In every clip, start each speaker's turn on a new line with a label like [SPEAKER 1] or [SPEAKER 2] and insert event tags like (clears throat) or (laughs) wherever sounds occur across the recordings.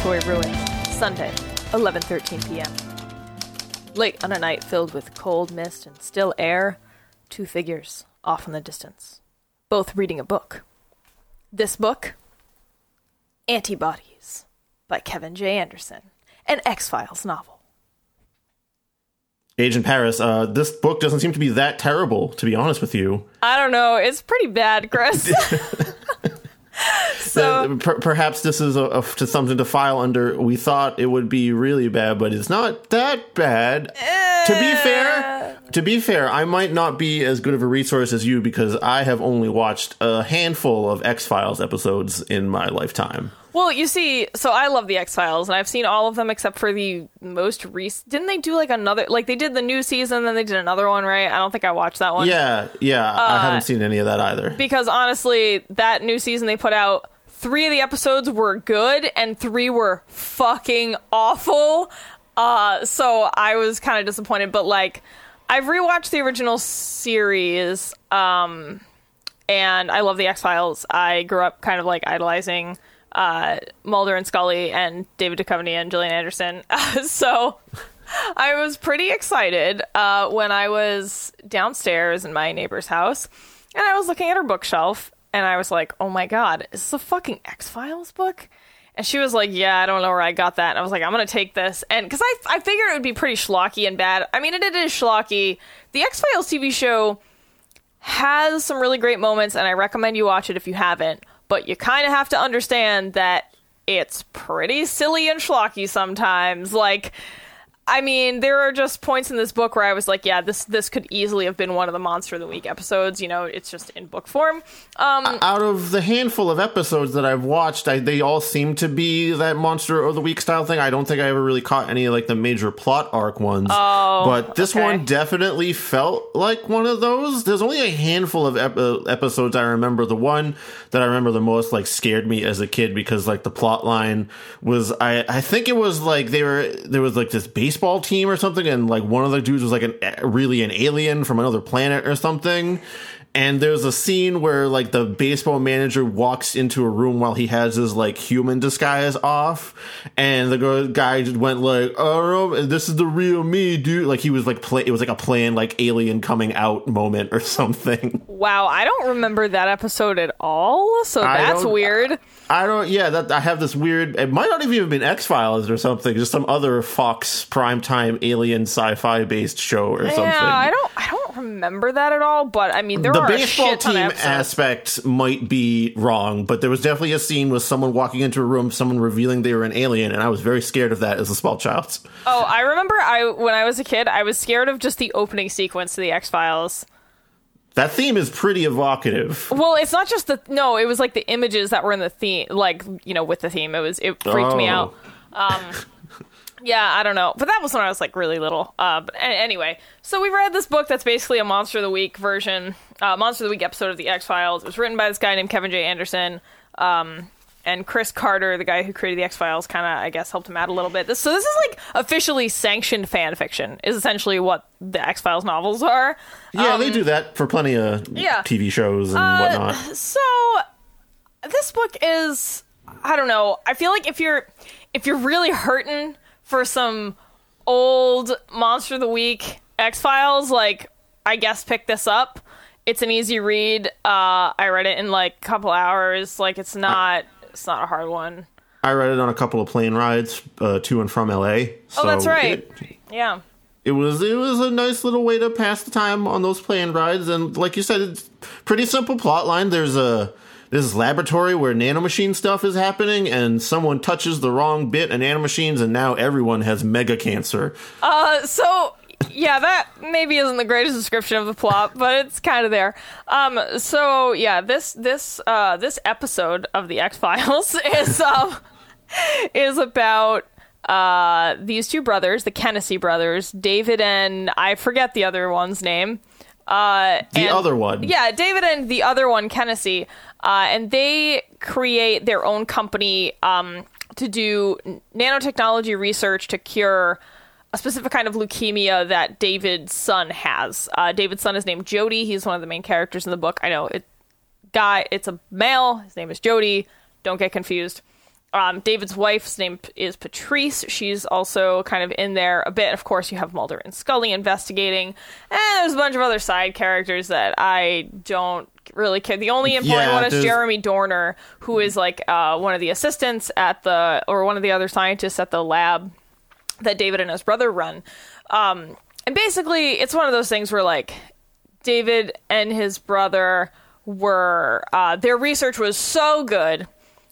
[SPEAKER 1] DyMar Laboratory Ruins, Sunday, 11:13 p.m. Late on a night filled with cold mist and still air, two figures off in the distance, both reading a book. This book, Antibodies, by Kevin J. Anderson, an X-Files novel.
[SPEAKER 2] Agent Paris, uh, this book doesn't seem to be that terrible, to be honest with you.
[SPEAKER 1] I don't know, it's pretty bad, Chris. (laughs) (laughs) so
[SPEAKER 2] Uh, per- perhaps this is a, a, to something to file under. We thought it would be really bad, but it's not that bad. to be fair, to be fair, I might not be as good of a resource as you because I have only watched a handful of X Files episodes in my lifetime.
[SPEAKER 1] Well, you see, so I love the X Files, and I've seen all of them except for the most recent. Didn't they do like another? Like they did the new season, then they did another one, right? I don't think I watched that one.
[SPEAKER 2] Yeah, yeah, I haven't seen any of that either.
[SPEAKER 1] Because honestly, that new season they put out, three of the episodes were good, and three were fucking awful. Uh, so I was kind of disappointed, but like, I've rewatched the original series, um, and I love the X Files. I grew up kind of like idolizing uh, Mulder and Scully and David Duchovny and Gillian Anderson. (laughs) so I was pretty excited uh, when I was downstairs in my neighbor's house and I was looking at her bookshelf and I was like, oh my God, is this a fucking X Files book? And she was like, yeah, I don't know where I got that. And I was like, I'm going to take this. And because I, I figured it would be pretty schlocky and bad. I mean, it, it is schlocky. The X Files TV show has some really great moments, and I recommend you watch it if you haven't. But you kind of have to understand that it's pretty silly and schlocky sometimes. Like, I mean, there are just points in this book where I was like, yeah, this this could easily have been one of the Monster of the Week episodes. You know, it's just in book form. Um,
[SPEAKER 2] Out of the handful of episodes that I've watched, I, they all seem to be that monster of the week style thing. I don't think I ever really caught any like the major plot arc ones. Oh, but this
[SPEAKER 1] okay.
[SPEAKER 2] one definitely felt like one of those. There's only a handful of ep- episodes I remember. The one that I remember the most like scared me as a kid because like the plot line was I I think it was like they were there was like this baseball team or something and like one of the dudes was like an really an alien from another planet or something and there's a scene where like the baseball manager walks into a room while he has his like human disguise off. And the guy just went like oh this is the real me dude. Like he was like play it was like a planned like alien coming out moment or (laughs) something.
[SPEAKER 1] Wow i don't remember that episode at all so that's weird.
[SPEAKER 2] I don't yeah that i have this weird it might not have even been x-files or something just some other fox primetime alien sci-fi based show or
[SPEAKER 1] yeah,
[SPEAKER 2] something.
[SPEAKER 1] I don't i don't remember that at all but i mean there
[SPEAKER 2] the
[SPEAKER 1] are
[SPEAKER 2] baseball
[SPEAKER 1] team
[SPEAKER 2] aspect might be wrong, but there was definitely a scene with someone walking into a room, someone revealing they were an alien, and I was very scared of that as a small child.
[SPEAKER 1] Oh, I remember I when I was a kid, I was scared of just the opening sequence to the X Files.
[SPEAKER 2] That theme is pretty evocative.
[SPEAKER 1] Well, it's not just the no; it was like the images that were in the theme, like you know, with the theme. It was it freaked
[SPEAKER 2] oh.
[SPEAKER 1] me out. Um, (laughs) yeah, I don't know, but that was when I was like really little. Uh, but anyway, so we read this book that's basically a Monster of the Week version, uh, Monster of the Week episode of the X Files. It was written by this guy named Kevin J. Anderson, um, and Chris Carter, the guy who created the X Files, kind of I guess helped him out a little bit. This, so this is like officially sanctioned fan fiction. Is essentially what the X Files novels are.
[SPEAKER 2] Yeah,
[SPEAKER 1] Um,
[SPEAKER 2] they do that for plenty of
[SPEAKER 1] yeah.
[SPEAKER 2] TV shows and
[SPEAKER 1] Uh,
[SPEAKER 2] whatnot.
[SPEAKER 1] So this book is I don't know. I feel like if you're if you're really hurting for some old Monster of the Week X Files, like I guess pick this up. It's an easy read. Uh, I read it in like a couple hours. Like it's not it's not a hard one.
[SPEAKER 2] I read it on a couple of plane rides uh, to and from LA.
[SPEAKER 1] oh, that's right.
[SPEAKER 2] It,
[SPEAKER 1] Yeah.
[SPEAKER 2] it was it was a nice little way to pass the time on those plane rides, and like you said, it's pretty simple plot line. There's a this is laboratory where nanomachine stuff is happening, and someone touches the wrong bit of nanomachines, and now everyone has mega cancer.
[SPEAKER 1] Uh, so yeah, that maybe isn't the greatest description of the plot, but it's kind of there. Um, so yeah, this this uh this episode of the X Files (laughs) is um is about uh these two brothers, the Kennedy brothers, David and I forget the other one's name. Uh,
[SPEAKER 2] The
[SPEAKER 1] and-
[SPEAKER 2] other one,
[SPEAKER 1] yeah, David and the other one, Kennedy, uh, and they create their own company um, to do nanotechnology research to cure a specific kind of leukemia that David's son has. Uh, David's son is named Jody. He's one of the main characters in the book. I know it. Guy, it's a male. His name is Jody. Don't get confused. Um, David's wife's name is Patrice. She's also kind of in there a bit. Of course, you have Mulder and Scully investigating, and there's a bunch of other side characters that I don't really care. The only important
[SPEAKER 2] Yeah,
[SPEAKER 1] one is
[SPEAKER 2] there's-
[SPEAKER 1] Jeremy Dorner, who is like uh, one of the assistants at the, or one of the other scientists at the lab that David and his brother run. Um, and basically, it's one of those things where like David and his brother were uh, their research was so good,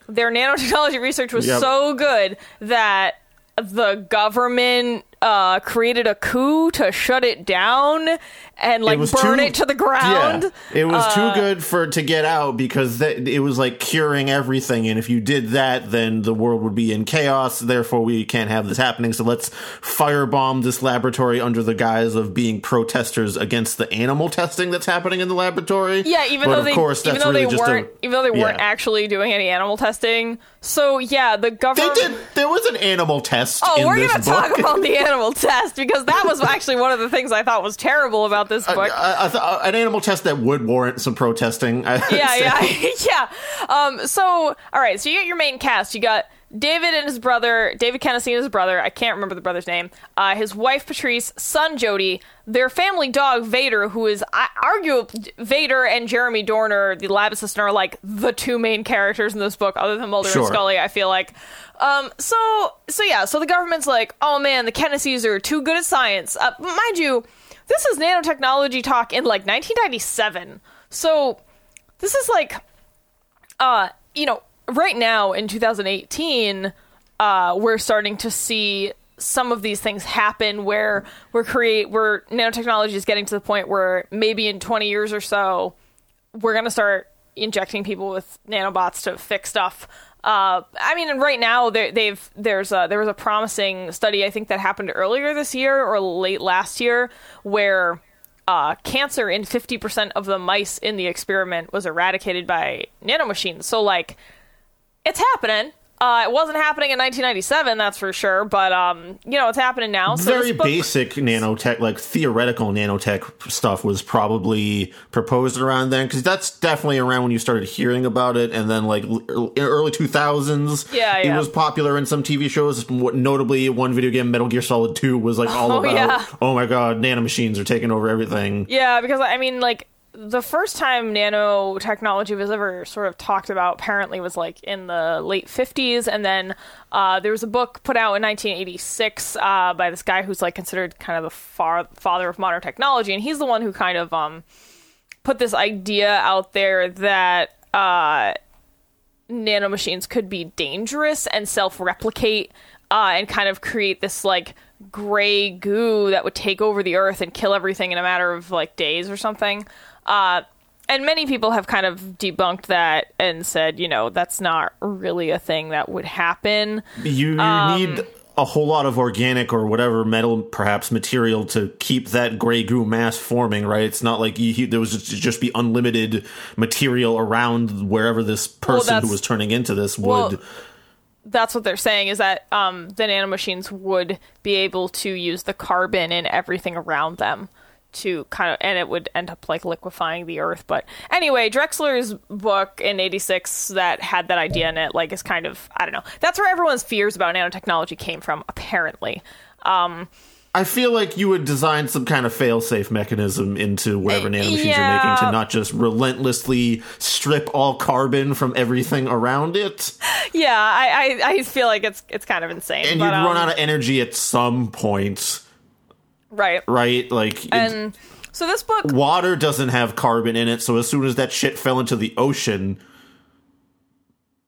[SPEAKER 1] their nanotechnology research was
[SPEAKER 2] Yep.
[SPEAKER 1] so good that the government uh, created a coup to shut it down and like
[SPEAKER 2] was
[SPEAKER 1] burn
[SPEAKER 2] too-
[SPEAKER 1] it to the ground. Uh,
[SPEAKER 2] Yeah, it was too good for to get out because that, it was like curing everything, and if you did that, then the world would be in chaos. Therefore, we can't have this happening. So let's firebomb this laboratory under the guise of being protesters against the animal testing that's happening in the laboratory.
[SPEAKER 1] Yeah, even
[SPEAKER 2] But
[SPEAKER 1] though
[SPEAKER 2] of
[SPEAKER 1] they
[SPEAKER 2] course,
[SPEAKER 1] even though
[SPEAKER 2] really
[SPEAKER 1] they
[SPEAKER 2] just
[SPEAKER 1] weren't
[SPEAKER 2] a,
[SPEAKER 1] even though they weren't
[SPEAKER 2] yeah.
[SPEAKER 1] actually doing any animal testing. So yeah, the
[SPEAKER 2] They
[SPEAKER 1] government
[SPEAKER 2] did. There was an animal test.
[SPEAKER 1] Oh, we're gonna
[SPEAKER 2] book.
[SPEAKER 1] talk about the (laughs) animal test because that was actually one of the things I thought was terrible about this book.
[SPEAKER 2] I, I th- an animal test that would warrant some protesting. I
[SPEAKER 1] yeah, yeah, (laughs) yeah. Um, so all right, so you got your main cast. You got David and his brother, David Kennedy and his brother. I can't remember the brother's name. Uh, his wife Patrice, son Jody, their family dog Vader, who is I arguably Vader and Jeremy Dorner, the lab assistant, are like the two main characters in this book, other than Mulder
[SPEAKER 2] Sure.
[SPEAKER 1] and Scully. I feel like. Um, so so yeah, so the government's like, oh man, the Kennedys are too good at science. Uh, mind you, this is nanotechnology talk in like 1997. So this is like uh, you know, right now in 2018, uh, we're starting to see some of these things happen where we're create where nanotechnology is getting to the point where maybe in 20 years or so we're going to start injecting people with nanobots to fix stuff. Uh, I mean, right now they've there's a, there was a promising study I think that happened earlier this year or late last year where uh, cancer in 50% of the mice in the experiment was eradicated by nanomachines. So, like, it's happening. Uh, it wasn't happening in 1997, that's for sure, but, um, you know, it's happening now. So
[SPEAKER 2] Very
[SPEAKER 1] book-
[SPEAKER 2] basic nanotech, like theoretical nanotech stuff, was probably proposed around then because that's definitely around when you started hearing about it, and then like early two thousands.
[SPEAKER 1] Yeah,
[SPEAKER 2] it was popular in some TV shows. Notably, one video game, Metal Gear Solid Two, was like all (laughs)
[SPEAKER 1] Oh,
[SPEAKER 2] about.
[SPEAKER 1] yeah.
[SPEAKER 2] Oh my god, nanomachines are taking over everything.
[SPEAKER 1] Yeah, because, I mean, like, the first time nanotechnology was ever sort of talked about apparently was like in the late 50s and then uh, there was a book put out in 1986 uh, by this guy who's like considered kind of the far- father of modern technology. And he's the one who kind of um, put this idea out there that uh, nanomachines could be dangerous and self-replicate uh, and kind of create this like gray goo that would take over the earth and kill everything in a matter of like days or something uh, and many people have kind of debunked that and said you know that's not really a thing that would happen
[SPEAKER 2] You, you
[SPEAKER 1] Um,
[SPEAKER 2] need a whole lot of organic or whatever metal, perhaps material, to keep that gray goo mass forming. Right? It's not like you, there was just, just be unlimited material around wherever this person who was turning into this would.
[SPEAKER 1] Well, that's what they're saying is that um, the nanomachines would be able to use the carbon in everything around them to kind of and it would end up like liquefying the earth but anyway drexler's book in 86 that had that idea in it like is kind of i don't know that's where everyone's fears about nanotechnology came from apparently um
[SPEAKER 2] I feel like you would design some kind of fail-safe mechanism into whatever nanomachines you're making to not just relentlessly strip all carbon from everything around it.
[SPEAKER 1] yeah, I, I, I feel like it's it's kind of insane.
[SPEAKER 2] and
[SPEAKER 1] but,
[SPEAKER 2] you'd run
[SPEAKER 1] um,
[SPEAKER 2] out of energy at some point,
[SPEAKER 1] right.
[SPEAKER 2] right? Like, it-
[SPEAKER 1] And so this book,
[SPEAKER 2] water doesn't have carbon in it, so as soon as that shit fell into the ocean,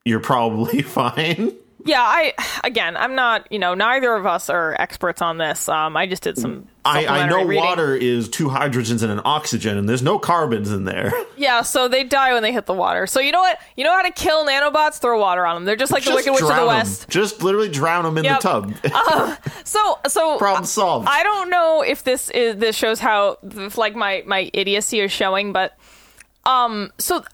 [SPEAKER 2] you're probably (laughs) fine.
[SPEAKER 1] yeah, I again, I'm not, you know, neither of us are experts on this. Um, I just did some.
[SPEAKER 2] I, I know
[SPEAKER 1] reading.
[SPEAKER 2] water is two hydrogens and an oxygen, and there's no carbons in there. (laughs)
[SPEAKER 1] Yeah, so they die when they hit the water. So you know what? You know how to kill nanobots? Throw water on them. They're just like the
[SPEAKER 2] Just
[SPEAKER 1] Wicked Witch of the. West.
[SPEAKER 2] Just literally drown them in
[SPEAKER 1] Yep.
[SPEAKER 2] the tub. (laughs)
[SPEAKER 1] So, so (laughs)
[SPEAKER 2] Problem solved.
[SPEAKER 1] I don't know if this is this shows how if, like my my idiocy is showing, but um, so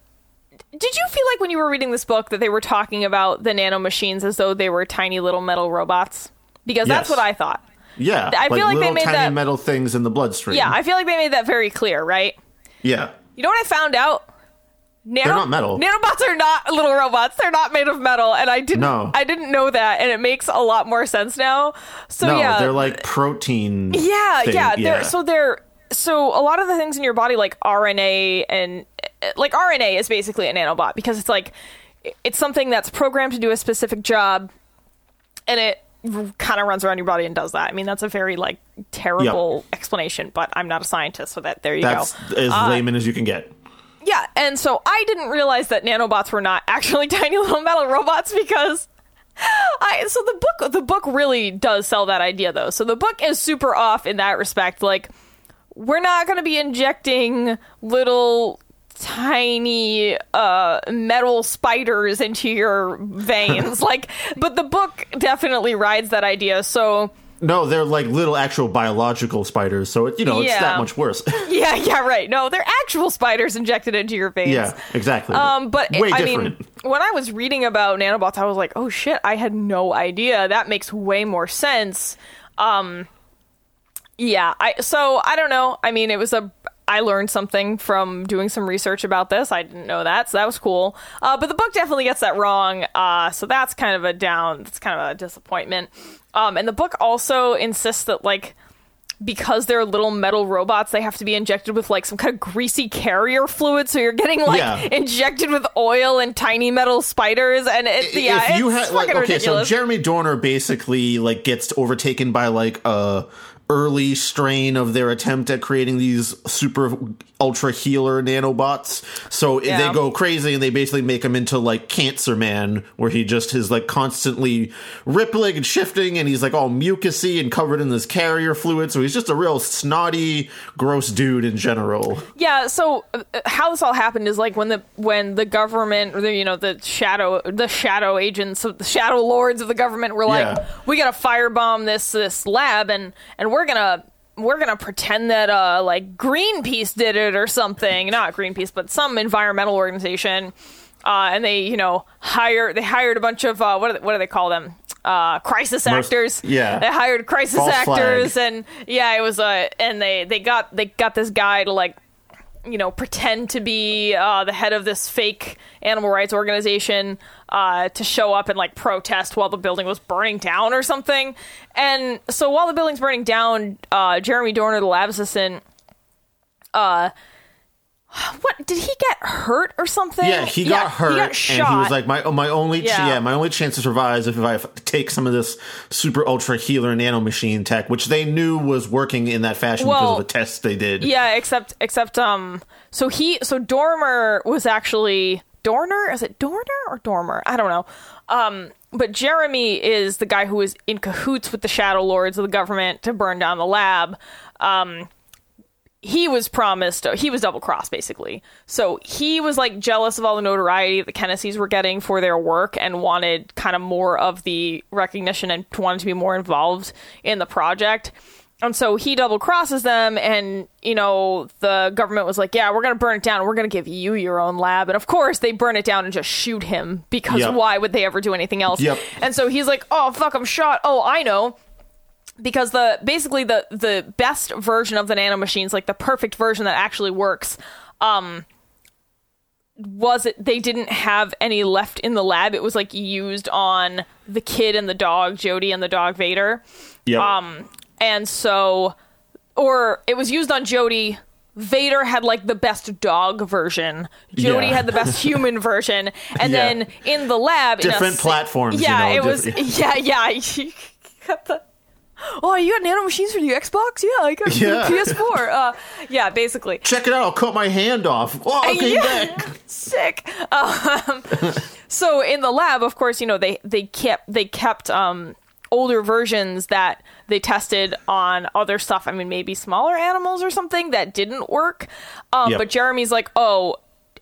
[SPEAKER 1] did you feel like when you were reading this book that they were talking about the nano machines as though they were tiny little metal robots? Because that's what I thought.
[SPEAKER 2] Yeah,
[SPEAKER 1] I feel like they made
[SPEAKER 2] tiny
[SPEAKER 1] that-
[SPEAKER 2] metal things in the bloodstream.
[SPEAKER 1] Yeah, I feel like they made that very clear, right?
[SPEAKER 2] yeah.
[SPEAKER 1] You know what I found out? Nano-
[SPEAKER 2] They're not metal.
[SPEAKER 1] Nanobots are not little robots. They're not made of metal, and I didn't.
[SPEAKER 2] No.
[SPEAKER 1] I didn't know that, and it makes a lot more sense now. So
[SPEAKER 2] No,
[SPEAKER 1] yeah,
[SPEAKER 2] they're like protein.
[SPEAKER 1] yeah,
[SPEAKER 2] thing.
[SPEAKER 1] yeah. They're, so they're so a lot of the things in your body, like RNA and like RNA, is basically a nanobot because it's like it's something that's programmed to do a specific job, and it kind of runs around your body and does that. I mean, that's a very like terrible explanation, but I'm not a scientist, so that there you
[SPEAKER 2] that's
[SPEAKER 1] go.
[SPEAKER 2] as
[SPEAKER 1] Uh,
[SPEAKER 2] layman as you can get.
[SPEAKER 1] Yeah, and so I didn't realize that nanobots were not actually (laughs) tiny little metal robots because I so the book the book really does sell that idea though. So the book is super off in that respect. Like we're not going to be injecting little tiny uh metal spiders into your veins (laughs) like but the book definitely rides that idea so
[SPEAKER 2] No, they're like little actual biological spiders, so it, you know it's
[SPEAKER 1] Yeah.
[SPEAKER 2] that much worse. (laughs)
[SPEAKER 1] yeah yeah right no they're actual spiders injected into your veins
[SPEAKER 2] yeah, exactly.
[SPEAKER 1] Um, but
[SPEAKER 2] way
[SPEAKER 1] I
[SPEAKER 2] different.
[SPEAKER 1] mean, when I was reading about nanobots, I was like, "Oh shit! I had no idea. That makes way more sense." Um, yeah. I so I don't know. I mean, it was a. I learned something from doing some research about this. I didn't know that, so that was cool. Uh, but the book definitely gets that wrong. Uh, so that's kind of a down. That's kind of a disappointment. Um, and the book also insists that like because they're little metal robots, they have to be injected with like some kind of greasy carrier fluid. So you're getting like
[SPEAKER 2] Yeah.
[SPEAKER 1] injected with oil and tiny metal spiders, and it, yeah,
[SPEAKER 2] if you
[SPEAKER 1] it's
[SPEAKER 2] had like okay,
[SPEAKER 1] ridiculous.
[SPEAKER 2] so Jeremy Dorner basically like gets overtaken by like a early strain of their attempt at creating these super ultra healer nanobots. So
[SPEAKER 1] Yeah.
[SPEAKER 2] they go crazy and they basically make him into like Cancer Man, where he just is like constantly rippling and shifting, and he's like all mucusy and covered in this carrier fluid. So he's just a real snotty, gross dude in general.
[SPEAKER 1] Yeah, so uh, how this all happened is like when the when the government, or the, you know, the shadow the shadow agents, of the shadow lords of the government were like,
[SPEAKER 2] Yeah.
[SPEAKER 1] we gotta firebomb this this lab, and and we're gonna we're gonna pretend that uh like Greenpeace did it or something, not Greenpeace, but some environmental organization. Uh, and they, you know, hire they hired a bunch of uh, what do they, what do they call them? Uh, crisis actors.
[SPEAKER 2] yeah.
[SPEAKER 1] they hired crisis
[SPEAKER 2] False flag.
[SPEAKER 1] actors, and yeah, it was uh, and they they got they got this guy to like you know, pretend to be uh, the head of this fake animal rights organization uh, to show up and like protest while the building was burning down or something. And so while the building's burning down, uh, Jeremy Dorner, the lab assistant, uh, (sighs) what did he get hurt or something?
[SPEAKER 2] Yeah, he got hurt,
[SPEAKER 1] He got
[SPEAKER 2] and
[SPEAKER 1] shot.
[SPEAKER 2] he was like, "My my only
[SPEAKER 1] Yeah.
[SPEAKER 2] yeah. my only chance to survive is if I take some of this super ultra healer nano machine tech, which they knew was working in that fashion because of the tests they did."
[SPEAKER 1] Yeah, except except um so he so Dormer was actually Dorner? Is it Dorner or Dormer? I don't know. Um but Jeremy is the guy who is in cahoots with the Shadow Lords of the government to burn down the lab. Um he was promised uh, he was double crossed basically. So he was like jealous of all the notoriety the Kennedys were getting for their work and wanted kind of more of the recognition and wanted to be more involved in the project. And so he double crosses them and you know the government was like yeah we're gonna burn it down. We're gonna give you your own lab. And of course they burn it down and just shoot him because
[SPEAKER 2] Yep.
[SPEAKER 1] why would they ever do anything else?
[SPEAKER 2] Yep.
[SPEAKER 1] and so he's like oh fuck i'm shot. Oh i know because the basically the the best version of the nano machines like the perfect version that actually works um was it they didn't have any left in the lab it was like used on the kid and the dog jody and the dog vader
[SPEAKER 2] Yep.
[SPEAKER 1] um and so or it was used on jody Vader had like the best dog version. Jody
[SPEAKER 2] Yeah.
[SPEAKER 1] had the best (laughs) human version, and
[SPEAKER 2] Yeah.
[SPEAKER 1] then in the lab, in a
[SPEAKER 2] Different platforms, you
[SPEAKER 1] Yeah,
[SPEAKER 2] know,
[SPEAKER 1] it was.
[SPEAKER 2] different- (laughs)
[SPEAKER 1] Yeah, yeah. (laughs) You got the. Oh, you got nano machines for the Xbox? Yeah, I got
[SPEAKER 2] Yeah.
[SPEAKER 1] the (laughs) PS4. Uh, yeah, basically.
[SPEAKER 2] Check it out. I'll cut my hand off. Oh, I came
[SPEAKER 1] Yeah.
[SPEAKER 2] back. (laughs)
[SPEAKER 1] Sick. Um, (laughs) so in the lab, of course, you know they they kept they kept um, older versions that they tested on other stuff. I mean, maybe smaller animals or something that didn't work. Um,
[SPEAKER 2] Yep.
[SPEAKER 1] But Jeremy's like, oh.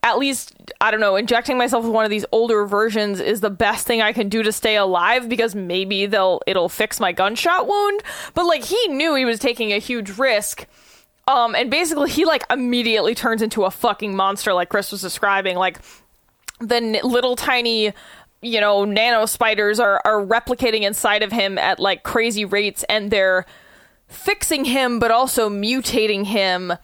[SPEAKER 1] At least I don't know. Injecting myself with one of these older versions is the best thing I can do to stay alive because maybe they'll it'll fix my gunshot wound. But like he knew he was taking a huge risk, um, and basically he like immediately turns into a fucking monster, like Chris was describing. Like the n- little tiny, you know, nano spiders are are replicating inside of him at like crazy rates, and they're fixing him, but also mutating him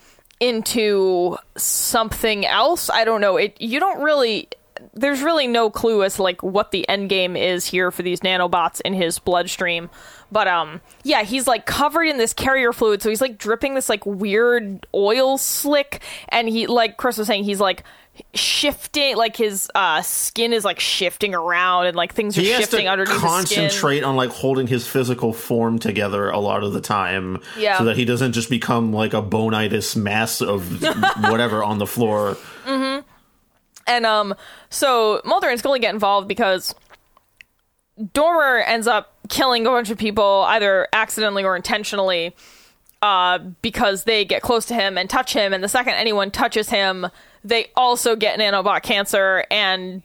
[SPEAKER 1] into something else. I don't know. It you don't really. There's really no clue as to like what the end game is here for these nanobots in his bloodstream. But um yeah, he's like covered in this carrier fluid, so he's like dripping this like weird oil slick and he like Chris was saying he's like shifting like his uh skin is like shifting around and like things are
[SPEAKER 2] He
[SPEAKER 1] shifting underneath his skin.
[SPEAKER 2] concentrate on like holding his physical form together a lot of the time,
[SPEAKER 1] Yeah.
[SPEAKER 2] so that he doesn't just become like a bonitis mass of (laughs) whatever on the floor.
[SPEAKER 1] And um, so Mulder and Scully get involved because Dormer ends up killing a bunch of people either accidentally or intentionally uh, because they get close to him and touch him. And the second anyone touches him, they also get nanobot cancer. And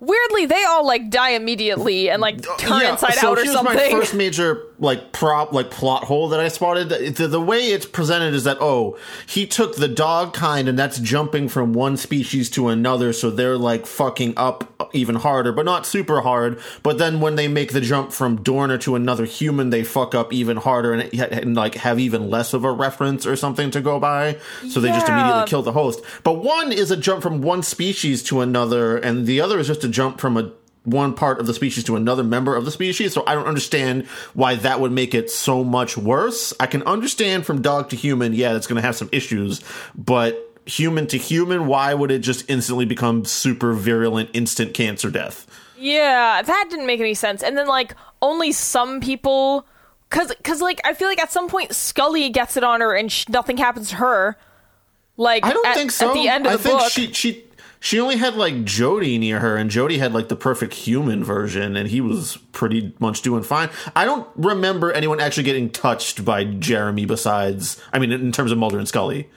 [SPEAKER 1] weirdly, they all like die immediately and like uh, turn inside
[SPEAKER 2] so
[SPEAKER 1] out or
[SPEAKER 2] here's
[SPEAKER 1] something.
[SPEAKER 2] my first (laughs) major like prop like plot hole that I spotted. The, the way it's presented is that oh he took the dog kind and that's jumping from one species to another, so they're like fucking up even harder, but not super hard. But then when they make the jump from Dorner to another human, they fuck up even harder and, and like have even less of a reference or something to go by. So they just immediately kill the host. But one is a jump from one species to another, and the other is just a jump from a one part of the species to another member of the species. So I don't understand why that would make it so much worse. I can understand from dog to human, yeah, it's going to have some issues, but human to human, why would it just instantly become super virulent, instant cancer death?
[SPEAKER 1] Yeah, that didn't make any sense. And then like only some people, cause cause like I feel like at some point Scully gets it on her and sh- nothing happens to her. Like
[SPEAKER 2] I don't
[SPEAKER 1] at,
[SPEAKER 2] think so.
[SPEAKER 1] At the end of
[SPEAKER 2] I
[SPEAKER 1] the
[SPEAKER 2] think
[SPEAKER 1] book,
[SPEAKER 2] she she she only had like Jody near her, and Jody had like the perfect human version, and he was pretty much doing fine. I don't remember anyone actually getting touched by Jeremy besides, I mean, in terms of Mulder and Scully.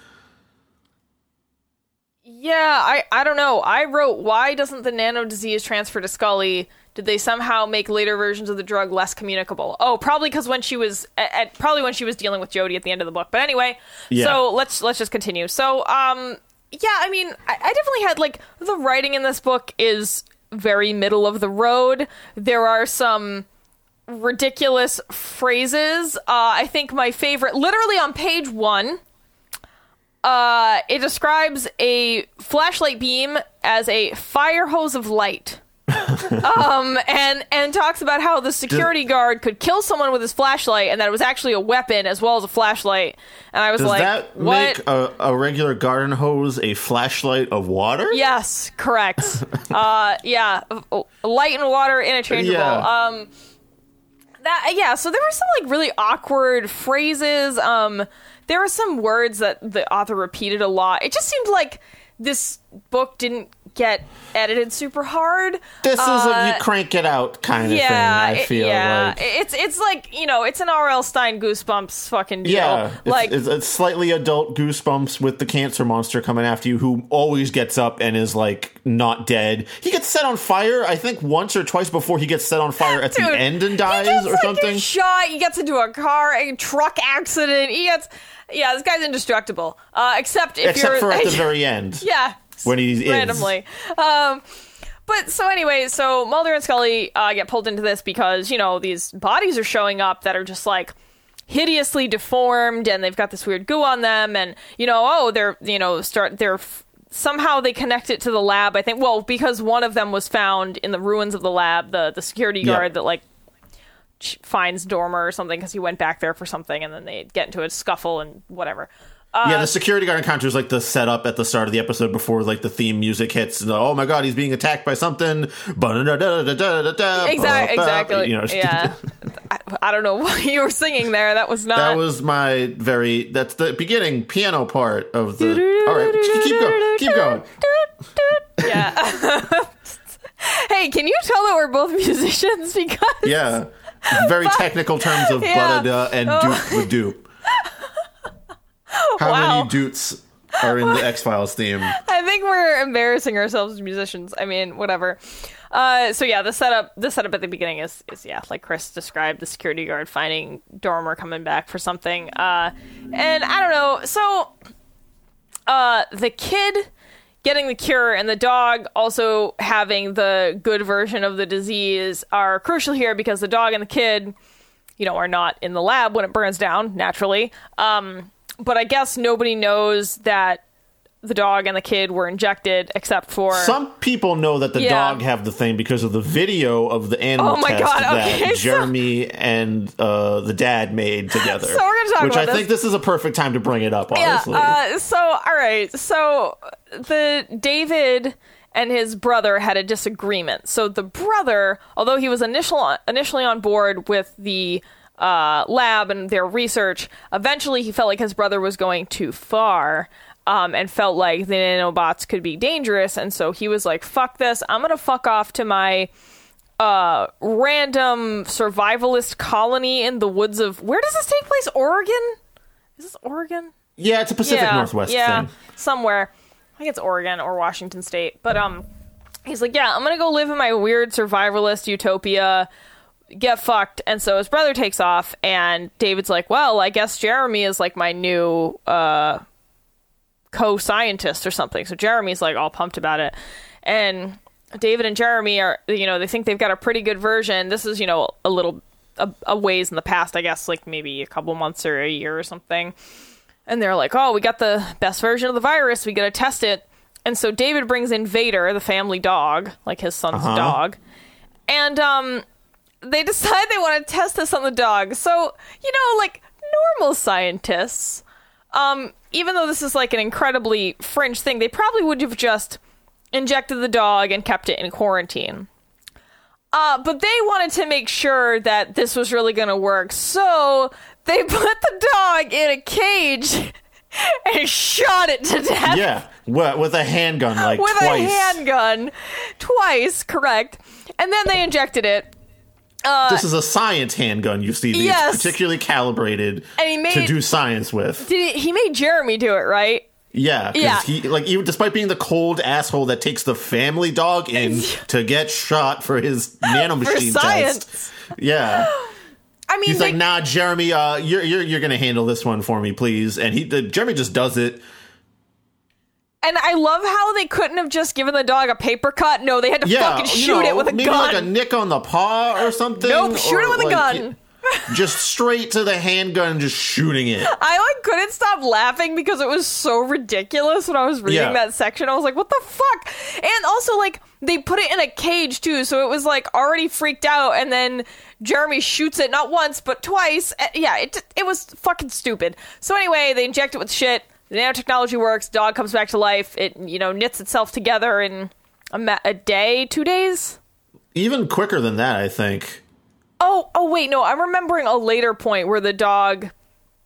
[SPEAKER 1] yeah, I I don't know. I wrote why doesn't the nano disease transfer to Scully? Did they somehow make later versions of the drug less communicable? Oh, probably because when she was at, at probably when she was dealing with Jody at the end of the book. But anyway,
[SPEAKER 2] Yeah.
[SPEAKER 1] so let's let's just continue. So um yeah, I mean, I, I definitely had like the writing in this book is very middle of the road. There are some ridiculous phrases. Uh, I think my favorite, literally on page one, uh, it describes a flashlight beam as a fire hose of light. (laughs) um, and and talks about how the security guard could kill someone with his flashlight, and that it was actually a weapon as well as a flashlight. And I was like,
[SPEAKER 2] Does
[SPEAKER 1] like,
[SPEAKER 2] that
[SPEAKER 1] "What?"
[SPEAKER 2] make a, a regular garden hose a flashlight of water?
[SPEAKER 1] Yes, correct. (laughs) uh, yeah, light and water interchangeable.
[SPEAKER 2] Yeah.
[SPEAKER 1] Um, that yeah. So there were some like really awkward phrases. Um, there were some words that the author repeated a lot. It just seemed like this book didn't get edited super hard.
[SPEAKER 2] This is
[SPEAKER 1] Uh,
[SPEAKER 2] a you crank it out kind of
[SPEAKER 1] yeah,
[SPEAKER 2] thing. I
[SPEAKER 1] it-
[SPEAKER 2] feel
[SPEAKER 1] yeah.
[SPEAKER 2] like.
[SPEAKER 1] it's it's like you know, it's an R.L. Stine Goosebumps fucking deal.
[SPEAKER 2] Yeah, it's,
[SPEAKER 1] like
[SPEAKER 2] it's, it's slightly adult goosebumps with the cancer monster coming after you, who always gets up and is like not dead. He gets set on fire, I think, once or twice before he gets set on fire at
[SPEAKER 1] Dude,
[SPEAKER 2] the end and dies
[SPEAKER 1] he gets,
[SPEAKER 2] or
[SPEAKER 1] like,
[SPEAKER 2] something.
[SPEAKER 1] Shot. He gets into a car, a truck accident. He gets. Yeah, this guy's indestructible. Uh, except if
[SPEAKER 2] Except
[SPEAKER 1] you're
[SPEAKER 2] for at the (laughs) very end.
[SPEAKER 1] yeah,
[SPEAKER 2] when he is.
[SPEAKER 1] randomly. Um, but so anyway, so Mulder and Scully uh, get pulled into this because you know these bodies are showing up that are just like hideously deformed, and they've got this weird goo on them, and you know, oh, they're you know start they're. f- Somehow they connect it to the lab. I think. Well, because one of them was found in the ruins of the lab. The the security
[SPEAKER 2] Yeah.
[SPEAKER 1] guard that like finds Dormer or something because he went back there for something, and then they get into a scuffle and whatever.
[SPEAKER 2] Yeah, the uh, security guard encounter is like the setup at the start of the episode before like the theme music hits. And, oh my god, he's being attacked by something. Exactly.
[SPEAKER 1] Exactly.
[SPEAKER 2] You know,
[SPEAKER 1] yeah. (laughs) I, I don't know (laughs) what you were singing there. That was not.
[SPEAKER 2] that was my very. That's the beginning piano part of the. All right, keep going. Keep going. (laughs)
[SPEAKER 1] Yeah. hey, can you tell that we're both musicians? Because
[SPEAKER 2] Yeah, very technical terms of
[SPEAKER 1] Yeah.
[SPEAKER 2] and dupe oh. with dupe. How
[SPEAKER 1] Wow.
[SPEAKER 2] many dutes are in the (laughs) X Files theme?
[SPEAKER 1] I think we're embarrassing ourselves as musicians. I mean, whatever. Uh, so yeah, the setup, the setup at the beginning is, is yeah, like Chris described, the security guard finding Dormer coming back for something. Uh, and I don't know. So, uh, the kid getting the cure and the dog also having the good version of the disease are crucial here because the dog and the kid, you know, are not in the lab when it burns down naturally. Um, but I guess nobody knows that the dog and the kid were injected except for
[SPEAKER 2] Some people know that the
[SPEAKER 1] Yeah.
[SPEAKER 2] dog have the thing because of the video of the animal
[SPEAKER 1] Oh
[SPEAKER 2] test
[SPEAKER 1] God,
[SPEAKER 2] that
[SPEAKER 1] okay, (laughs) so-
[SPEAKER 2] Jeremy and uh, the dad made together.
[SPEAKER 1] So we're gonna talk
[SPEAKER 2] which
[SPEAKER 1] about
[SPEAKER 2] I
[SPEAKER 1] this.
[SPEAKER 2] think this is a perfect time to bring it up.
[SPEAKER 1] yeah.
[SPEAKER 2] Honestly,
[SPEAKER 1] Uh, so all right. So the David and his brother had a disagreement. So the brother, although he was initial initially on board with the uh, lab and their research, eventually he felt like his brother was going too far. Um, and felt like the nanobots could be dangerous, and so he was like, "Fuck this! I'm gonna fuck off to my uh random survivalist colony in the woods of where does this take place? Oregon? Is this Oregon?
[SPEAKER 2] yeah, it's a Pacific Northwest
[SPEAKER 1] yeah,
[SPEAKER 2] thing.
[SPEAKER 1] somewhere. I think it's Oregon or Washington State. But um, he's like, yeah, I'm gonna go live in my weird survivalist utopia, get fucked. And so his brother takes off, and David's like, well, I guess Jeremy is like my new uh co-scientist or something. So Jeremy's like all pumped about it, and David and Jeremy are, you know, they think they've got a pretty good version. This is, you know, a little a, a ways in the past, I guess, like maybe a couple months or a year or something. And they're like, "Oh, we got the best version of the virus. We got to test it." And so David brings in Vader, the family dog, like his son's
[SPEAKER 2] Uh-huh.
[SPEAKER 1] dog, and um, they decide they want to test this on the dog. So you know, like normal scientists, um, even though this is like an incredibly fringe thing, they probably would have just injected the dog and kept it in quarantine. Uh, but they wanted to make sure that this was really going to work, so they (laughs) put the dog in a cage (laughs) and shot it to death
[SPEAKER 2] Yeah, with a handgun, like
[SPEAKER 1] with
[SPEAKER 2] twice.
[SPEAKER 1] a handgun. Twice, correct. And then they injected it.
[SPEAKER 2] This is a science handgun. You see, these
[SPEAKER 1] Yes.
[SPEAKER 2] particularly calibrated
[SPEAKER 1] And he
[SPEAKER 2] to do science with.
[SPEAKER 1] Did he, he made Jeremy do it, right?
[SPEAKER 2] Yeah,
[SPEAKER 1] Yeah.
[SPEAKER 2] He like even despite being the cold asshole that takes the family dog in (laughs) to get shot for his (laughs) nanomachine
[SPEAKER 1] science.
[SPEAKER 2] test. Yeah, (gasps)
[SPEAKER 1] I mean,
[SPEAKER 2] he's
[SPEAKER 1] they,
[SPEAKER 2] like, nah, Jeremy, uh, you're you're you're gonna handle this one for me, please. And he, uh, Jeremy just does it.
[SPEAKER 1] And I love how they couldn't have just given the dog a paper cut. No, they had to
[SPEAKER 2] Yeah,
[SPEAKER 1] fucking
[SPEAKER 2] you
[SPEAKER 1] shoot
[SPEAKER 2] know,
[SPEAKER 1] it with a
[SPEAKER 2] maybe
[SPEAKER 1] gun.
[SPEAKER 2] like a nick on the paw or something.
[SPEAKER 1] Nope, shoot it with a
[SPEAKER 2] like,
[SPEAKER 1] gun. (laughs)
[SPEAKER 2] just straight to the handgun, just shooting it. (laughs)
[SPEAKER 1] I like couldn't stop laughing because it was so ridiculous when I was reading
[SPEAKER 2] Yeah.
[SPEAKER 1] that section. I was like, "What the fuck?" And also, like, they put it in a cage too, so it was like already freaked out. And then Jeremy shoots it not once but twice. Uh, Yeah, it it was fucking stupid. So anyway, they inject it with shit. The nanotechnology works. Dog comes back to life. It you know knits itself together in a, ma- a day, two days.
[SPEAKER 2] Even quicker than that, I think.
[SPEAKER 1] Oh, oh wait, no, I'm remembering a later point where the dog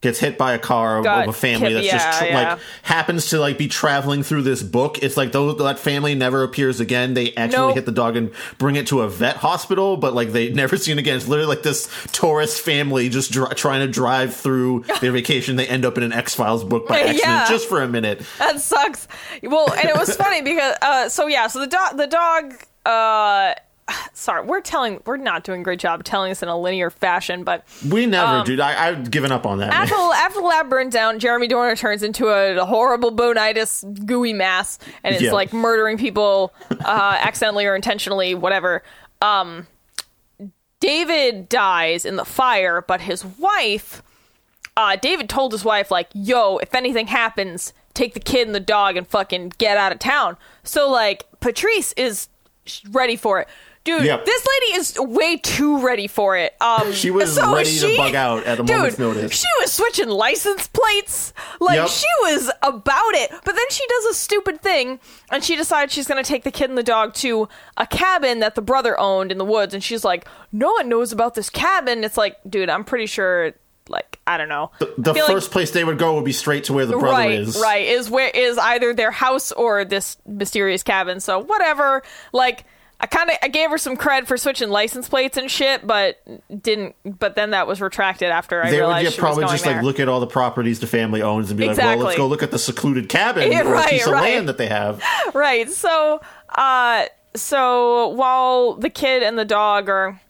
[SPEAKER 2] gets hit by a car
[SPEAKER 1] Got
[SPEAKER 2] of a family that's just
[SPEAKER 1] yeah, yeah.
[SPEAKER 2] like happens to like be traveling through this book. It's like those that family never appears again. They actually
[SPEAKER 1] Nope.
[SPEAKER 2] hit the dog and bring it to a vet hospital, but like they (laughs) never seen again. It's literally like this tourist family just dr- trying to drive through (laughs) their vacation. They end up in an X Files book by
[SPEAKER 1] Yeah.
[SPEAKER 2] accident just for a minute.
[SPEAKER 1] That sucks. Well, and it was funny because uh so yeah, so the dog the dog uh (sighs) sorry, we're telling we're not doing a great job telling this in a linear fashion, but
[SPEAKER 2] We never,
[SPEAKER 1] Um,
[SPEAKER 2] dude. I, I've given up on that.
[SPEAKER 1] after after the lab burns down, Jeremy Dorner turns into a, horrible bonitis gooey mass and is
[SPEAKER 2] Yeah.
[SPEAKER 1] like murdering people uh accidentally or intentionally, whatever. Um David dies in the fire, but his wife uh, David told his wife, like, yo, if anything happens, take the kid and the dog and fucking get out of town. So, like, Patrice is ready for it. Dude,
[SPEAKER 2] Yep.
[SPEAKER 1] this lady is way too ready for it. Um, (laughs)
[SPEAKER 2] She was
[SPEAKER 1] so
[SPEAKER 2] ready to
[SPEAKER 1] she-
[SPEAKER 2] bug out at a
[SPEAKER 1] dude,
[SPEAKER 2] moment's notice.
[SPEAKER 1] She was switching license plates. Like
[SPEAKER 2] Yep.
[SPEAKER 1] she was about it. But then she does a stupid thing and she decides she's going to take the kid and the dog to a cabin that the brother owned in the woods and she's like, "No one knows about this cabin." It's like, dude, I'm pretty sure like I don't know.
[SPEAKER 2] The
[SPEAKER 1] I feel like-
[SPEAKER 2] first place they would go would be straight to where the brother
[SPEAKER 1] right,
[SPEAKER 2] is.
[SPEAKER 1] Right, is where is either their house or this mysterious cabin. So whatever. Like I kind of I gave her some cred for switching license plates and shit, but didn't. But then that was retracted after I
[SPEAKER 2] They would
[SPEAKER 1] realized
[SPEAKER 2] get
[SPEAKER 1] she
[SPEAKER 2] probably just
[SPEAKER 1] there.
[SPEAKER 2] like look at all the properties the family owns and be like, well, let's go look at the secluded cabin
[SPEAKER 1] Yeah, (laughs)
[SPEAKER 2] or
[SPEAKER 1] right,
[SPEAKER 2] piece of
[SPEAKER 1] right.
[SPEAKER 2] land that they have. (laughs)
[SPEAKER 1] right. So, uh, so while the kid and the dog are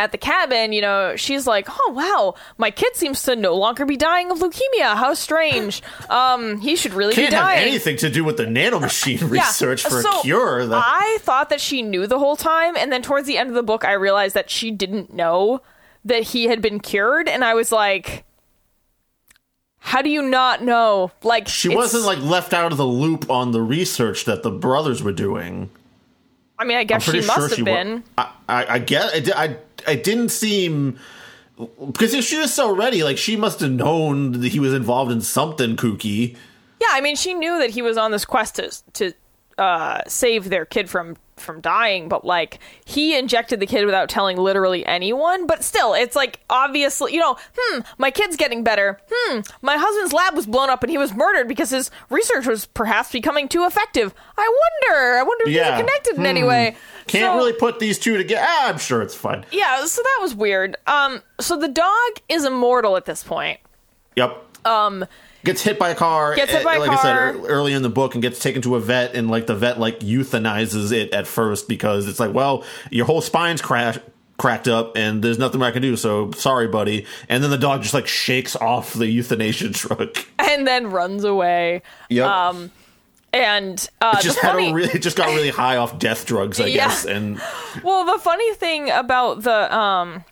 [SPEAKER 1] at the cabin, you know, she's like, "Oh wow, my kid seems to no longer be dying of leukemia. How strange. (laughs) Um, he should really
[SPEAKER 2] Can't
[SPEAKER 1] be
[SPEAKER 2] have
[SPEAKER 1] dying."
[SPEAKER 2] anything to do with the nanomachine (laughs)
[SPEAKER 1] Yeah,
[SPEAKER 2] research for
[SPEAKER 1] so
[SPEAKER 2] a cure. That,
[SPEAKER 1] I thought that she knew the whole time, and then towards the end of the book, I realized that she didn't know that he had been cured, and I was like, "How do you not know?" Like
[SPEAKER 2] she wasn't like left out of the loop on the research that the brothers were doing.
[SPEAKER 1] I mean, I guess she must
[SPEAKER 2] sure
[SPEAKER 1] have
[SPEAKER 2] she
[SPEAKER 1] been.
[SPEAKER 2] was. I, I, I guess I, I, I didn't seem because if she was so ready, like she must have known that he was involved in something kooky.
[SPEAKER 1] Yeah, I mean, she knew that he was on this quest to to uh, save their kid from from dying, but like he injected the kid without telling literally anyone. But still, it's like obviously, you know, hmm, my kid's getting better. Hmm, my husband's lab was blown up and he was murdered because his research was perhaps becoming too effective. I wonder. I wonder if
[SPEAKER 2] Yeah.
[SPEAKER 1] these are connected in any way.
[SPEAKER 2] Can't
[SPEAKER 1] So-
[SPEAKER 2] really put these two together. Ah, I'm sure it's fine.
[SPEAKER 1] Yeah, so that was weird. Um, so the dog is immortal at this point.
[SPEAKER 2] Yep. Um, gets hit by a car.
[SPEAKER 1] Gets hit
[SPEAKER 2] eh,
[SPEAKER 1] by a
[SPEAKER 2] like I said early in the book, and gets taken to a vet, and like the vet like euthanizes it at first because it's like, well, your whole spine's crash cracked up, and there's nothing I can do. So sorry, buddy. And then the dog just like shakes off the euthanasia (laughs) truck.
[SPEAKER 1] And then runs away.
[SPEAKER 2] Yep.
[SPEAKER 1] Um, and uh,
[SPEAKER 2] it just had
[SPEAKER 1] funny,
[SPEAKER 2] a really, it just got really high off death drugs, I (laughs)
[SPEAKER 1] Yeah.
[SPEAKER 2] guess. And
[SPEAKER 1] Well, the funny thing about the um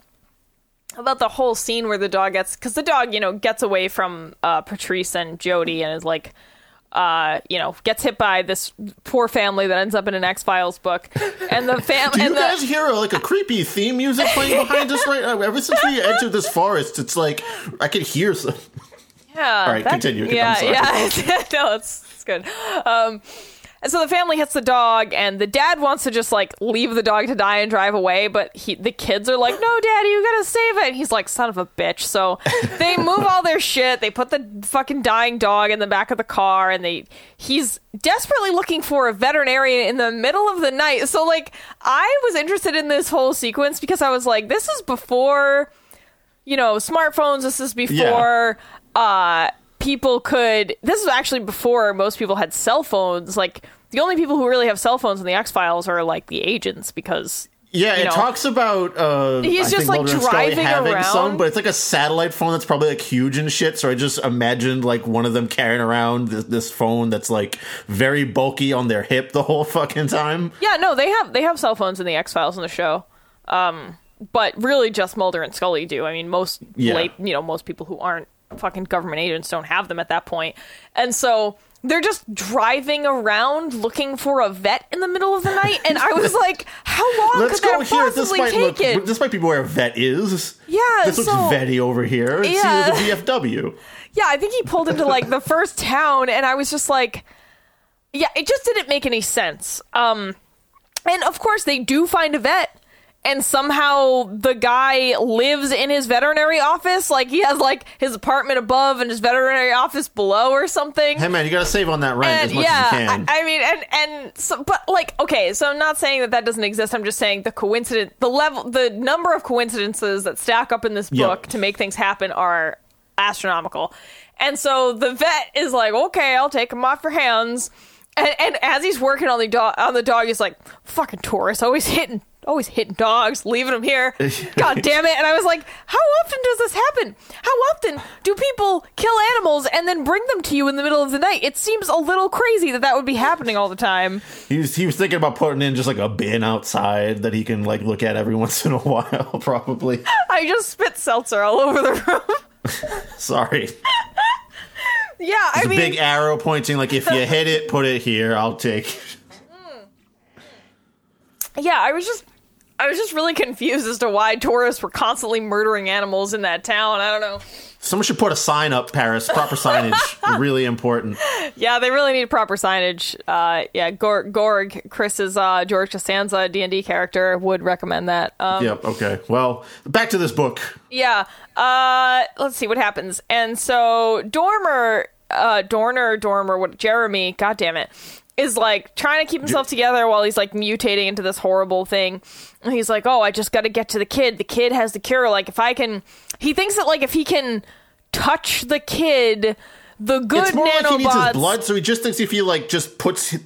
[SPEAKER 1] about the whole scene where the dog gets because the dog, you know, gets away from uh, Patrice and Jody and is like, uh, you know, gets hit by this poor family that ends up in an X Files book, and the family (laughs)
[SPEAKER 2] do you
[SPEAKER 1] and the
[SPEAKER 2] guys hear like a creepy theme music playing behind us right now? (laughs) Ever since we entered this forest, it's like I could hear some.
[SPEAKER 1] yeah,
[SPEAKER 2] All right, continue. I'm
[SPEAKER 1] Yeah,
[SPEAKER 2] sorry.
[SPEAKER 1] yeah, (laughs) no, it's it's good. Um, and so the family hits the dog, and the dad wants to just like leave the dog to die and drive away, but he, the kids are like, "No, daddy, you gotta save it." And he's like, "Son of a bitch!" So (laughs) they move all their shit. They put the fucking dying dog in the back of the car, and they he's desperately looking for a veterinarian in the middle of the night. So like, I was interested in this whole sequence because I was like, "This is before." you know, smartphones. This is before uh, people could. This is actually before most people had cell phones. Like the only people who really have cell phones in the X Files are like the agents because
[SPEAKER 2] Yeah,
[SPEAKER 1] you
[SPEAKER 2] it
[SPEAKER 1] know.
[SPEAKER 2] talks about uh
[SPEAKER 1] He's
[SPEAKER 2] I
[SPEAKER 1] just, like, driving
[SPEAKER 2] having
[SPEAKER 1] around.
[SPEAKER 2] some, but it's like a satellite phone that's probably like huge and shit. So I just imagined like one of them carrying around this, this phone that's like very bulky on their hip the whole fucking time.
[SPEAKER 1] yeah, no, they have they have cell phones in the X Files in the show. Um, but really, just Mulder and Scully do. I mean, most
[SPEAKER 2] Yeah.
[SPEAKER 1] late, you know, most people who aren't fucking government agents don't have them at that point, and so. They're just driving around looking for a vet in the middle of the night, and I was (laughs) like, "How long
[SPEAKER 2] Let's
[SPEAKER 1] could
[SPEAKER 2] go
[SPEAKER 1] that
[SPEAKER 2] here. This
[SPEAKER 1] possibly
[SPEAKER 2] might look.
[SPEAKER 1] take it?"
[SPEAKER 2] This might be where a vet is.
[SPEAKER 1] Yeah,
[SPEAKER 2] this looks vetty over here.
[SPEAKER 1] Yeah.
[SPEAKER 2] See, there's a VFW.
[SPEAKER 1] Yeah, I think he pulled into like the first town, and I was just like, yeah, it just didn't make any sense. Um, and of course, they do find a vet, and somehow the guy lives in his veterinary office. Like he has like his apartment above and his veterinary office below, or something.
[SPEAKER 2] Hey man, you gotta save on that rent
[SPEAKER 1] And
[SPEAKER 2] as much
[SPEAKER 1] yeah,
[SPEAKER 2] as you can.
[SPEAKER 1] I, I mean, and and so, but like, okay, so I'm not saying that that doesn't exist. I'm just saying the coincidence, the level, the number of coincidences that stack up in this
[SPEAKER 2] Yep.
[SPEAKER 1] book to make things happen are astronomical. And so the vet is like, okay, I'll take him off your hands. And, and as he's working on the dog, on the dog, he's like, fucking Taurus, always hitting, always hitting dogs, leaving them here. (laughs) God damn it! And I was like, how often does this happen? How often do people kill animals and then bring them to you in the middle of the night? It seems a little crazy that that would be happening all the time.
[SPEAKER 2] he was he was thinking about putting in just like a bin outside that he can like look at every (laughs) once in a while. (laughs) Probably.
[SPEAKER 1] I just spit seltzer all over the room.
[SPEAKER 2] Sorry.
[SPEAKER 1] yeah, I
[SPEAKER 2] There's a
[SPEAKER 1] mean,
[SPEAKER 2] big arrow pointing like if you hit it, put it here. I'll take.
[SPEAKER 1] yeah, I was just I was just really confused as to why tourists were constantly murdering animals in that town. I don't know.
[SPEAKER 2] Someone should put a sign up, Paris. Proper signage, (laughs) really important.
[SPEAKER 1] Yeah, they really need proper signage. Uh, yeah, Gorg, Gorg Chris's uh, George Costanza D and D character would recommend that. Um,
[SPEAKER 2] Yep. Okay. Well, back to this book.
[SPEAKER 1] Yeah. Uh, let's see what happens. And so Dormer, uh, Dorner, Dormer, what? Jeremy? God damn it. Is like trying to keep himself together while he's like mutating into this horrible thing. And he's like, "Oh, I just got to get to the kid. The kid has the cure. Like, if I can." He thinks that like if he can touch the kid, the good
[SPEAKER 2] It's more like he needs his blood, so he just thinks if he like just puts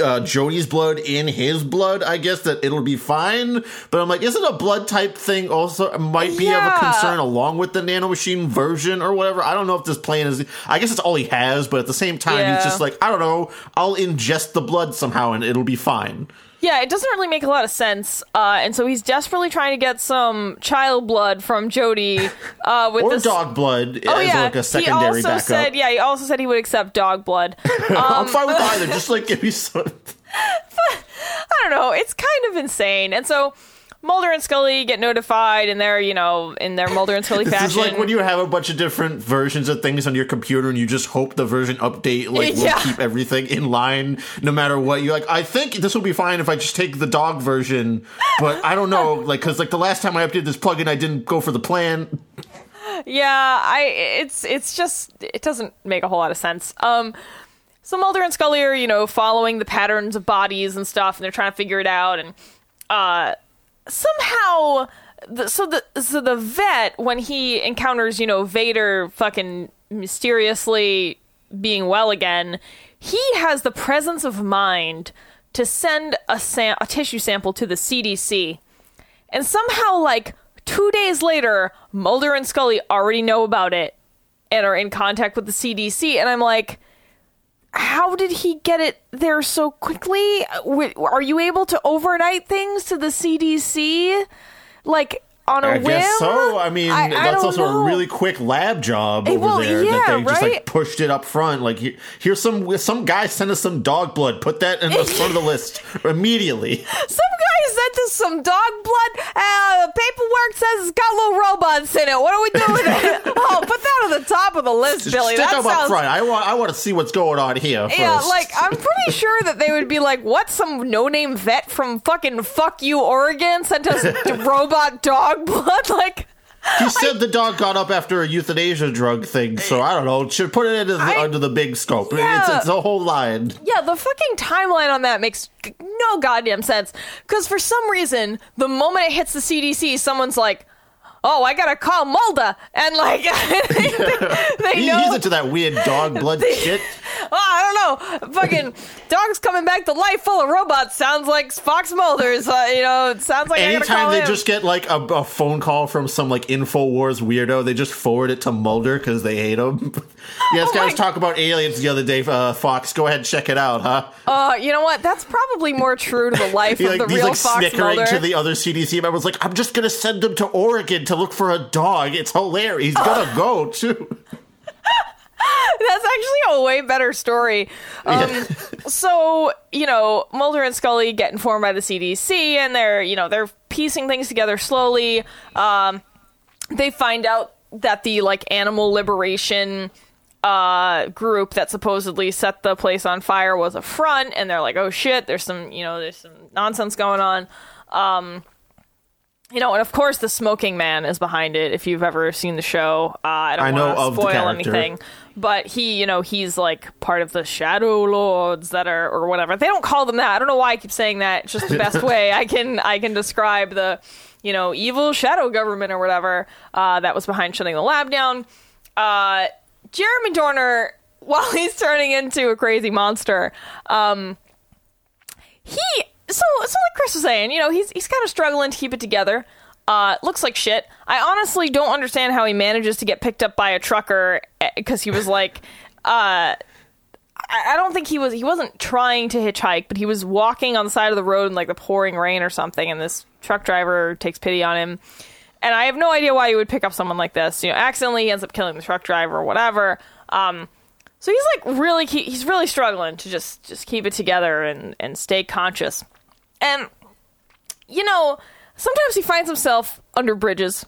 [SPEAKER 2] uh, Jody's blood in his blood, I guess that it'll be fine. But I'm like, isn't a blood type thing also might be of a concern along with the nanomachine version or whatever? I don't know if this plan is. I guess it's all he has, but at the same time,
[SPEAKER 1] Yeah.
[SPEAKER 2] he's just like, I don't know. I'll ingest the blood somehow and it'll be fine.
[SPEAKER 1] Yeah, it doesn't really make a lot of sense. Uh, and so he's desperately trying to get some child blood from Jody. Uh, with
[SPEAKER 2] Or
[SPEAKER 1] this
[SPEAKER 2] dog blood
[SPEAKER 1] Oh
[SPEAKER 2] as
[SPEAKER 1] yeah,
[SPEAKER 2] like a
[SPEAKER 1] he also
[SPEAKER 2] backup.
[SPEAKER 1] said yeah. He also said he would accept dog blood. (laughs) Um,
[SPEAKER 2] I'm fine with (laughs) either. Just like give me some.
[SPEAKER 1] I don't know. It's kind of insane. And so Mulder and Scully get notified, and they're you know in their Mulder and Scully (laughs)
[SPEAKER 2] This
[SPEAKER 1] fashion.
[SPEAKER 2] is like when you have a bunch of different versions of things on your computer and you just hope the version update like will
[SPEAKER 1] Yeah.
[SPEAKER 2] keep everything in line no matter what. You're like, I think this will be fine if I just take the dog version, but I don't know, (laughs) like because like the last time I updated this plugin, I didn't go for the plan.
[SPEAKER 1] yeah, I it's it's just it doesn't make a whole lot of sense. Um, so Mulder and Scully are you know following the patterns of bodies and stuff, and they're trying to figure it out, and uh, somehow. So the so the vet when he encounters you know Vader fucking mysteriously being well again, he has the presence of mind to send a sam- a tissue sample to the CDC, and somehow like two days later, Mulder and Scully already know about it and are in contact with the CDC, and I'm like. How did he get it there so quickly? Are you able to overnight things to the CDC? Like on a
[SPEAKER 2] I
[SPEAKER 1] whim?
[SPEAKER 2] guess so. I mean,
[SPEAKER 1] I-
[SPEAKER 2] that's also
[SPEAKER 1] know.
[SPEAKER 2] a really quick lab job over
[SPEAKER 1] well,
[SPEAKER 2] there that
[SPEAKER 1] yeah,
[SPEAKER 2] they just like pushed it up front. Like, here- here's some some guy sent us some dog blood. Put that in the (laughs) front of the list immediately.
[SPEAKER 1] Some guy sent us some dog blood. Uh, paperwork says it's got little robots in it. What do we do with it? (laughs) oh, put that on the top of the list,
[SPEAKER 2] Just
[SPEAKER 1] Billy.
[SPEAKER 2] stick
[SPEAKER 1] that
[SPEAKER 2] up
[SPEAKER 1] sounds.
[SPEAKER 2] front. I want I want to see what's going on here. First.
[SPEAKER 1] Yeah, like I'm pretty (laughs) sure that they would be like, "What? Some no-name vet from fucking fuck you, Oregon, sent us robot dog (laughs) blood." Like,
[SPEAKER 2] He said the dog got up after a euthanasia drug thing, so I don't know. Should put it into the,
[SPEAKER 1] I-
[SPEAKER 2] under the big scope.
[SPEAKER 1] Yeah.
[SPEAKER 2] It's, it's a whole line.
[SPEAKER 1] yeah, the fucking timeline on that makes no goddamn sense. Because for some reason, the moment it hits the CDC, someone's like. Oh, I gotta call Mulder, and like (laughs) they, they (laughs)
[SPEAKER 2] He-
[SPEAKER 1] know.
[SPEAKER 2] he's into that weird dog blood shit. (laughs)
[SPEAKER 1] Oh, I don't know. Fucking dogs coming back to life full of robots sounds like Fox Mulder's. Uh, you know, it sounds like
[SPEAKER 2] Anytime they
[SPEAKER 1] him.
[SPEAKER 2] just get like a, a phone call from some like Infowars weirdo, they just forward it to Mulder because they hate him. (laughs) yeah, this
[SPEAKER 1] Oh
[SPEAKER 2] guy was
[SPEAKER 1] my-
[SPEAKER 2] talking about aliens the other day. Uh, Fox, go ahead, check it out, huh?
[SPEAKER 1] Uh, you know what? That's probably more true to the (laughs) life of
[SPEAKER 2] like,
[SPEAKER 1] the
[SPEAKER 2] he's
[SPEAKER 1] real
[SPEAKER 2] like
[SPEAKER 1] Fox
[SPEAKER 2] snickering
[SPEAKER 1] Mulder.
[SPEAKER 2] to the other CDC members, like, I'm just gonna send him to Oregon to look for a dog. It's hilarious. He's gonna go too. (laughs)
[SPEAKER 1] That's actually a way better story. Um,
[SPEAKER 2] Yeah.
[SPEAKER 1] so you know, Mulder and Scully get informed by the CDC, and they're you know they're piecing things together slowly. Um, they find out that the like animal liberation uh group that supposedly set the place on fire was a front and they're like oh shit there's some you know there's some nonsense going on um you know and of course the smoking man is behind it if you've ever seen the show uh, i don't
[SPEAKER 2] I know
[SPEAKER 1] want to spoil anything but he you know he's like part of the shadow lords that are or whatever. They don't call them that. I don't know why i keep saying that. It's just the best way i can i can describe the you know evil shadow government or whatever uh, that was behind shutting the lab down. Uh, jeremy dorner (laughs) while he's turning into a crazy monster um, he so so like Chris was saying, you know, he's he's kind of struggling to keep it together. Uh, looks like shit. I honestly don't understand how he manages to get picked up by a trucker because he was (laughs) like, uh, I don't think he was he wasn't trying to hitchhike, but he was walking on the side of the road in like the pouring rain or something, and this truck driver takes pity on him. And I have no idea why you would pick up someone like this. You know, accidentally he ends up killing the truck driver or whatever. Um, so he's like really he's really struggling to just just keep it together and and stay conscious. And you know, sometimes he finds himself under bridges.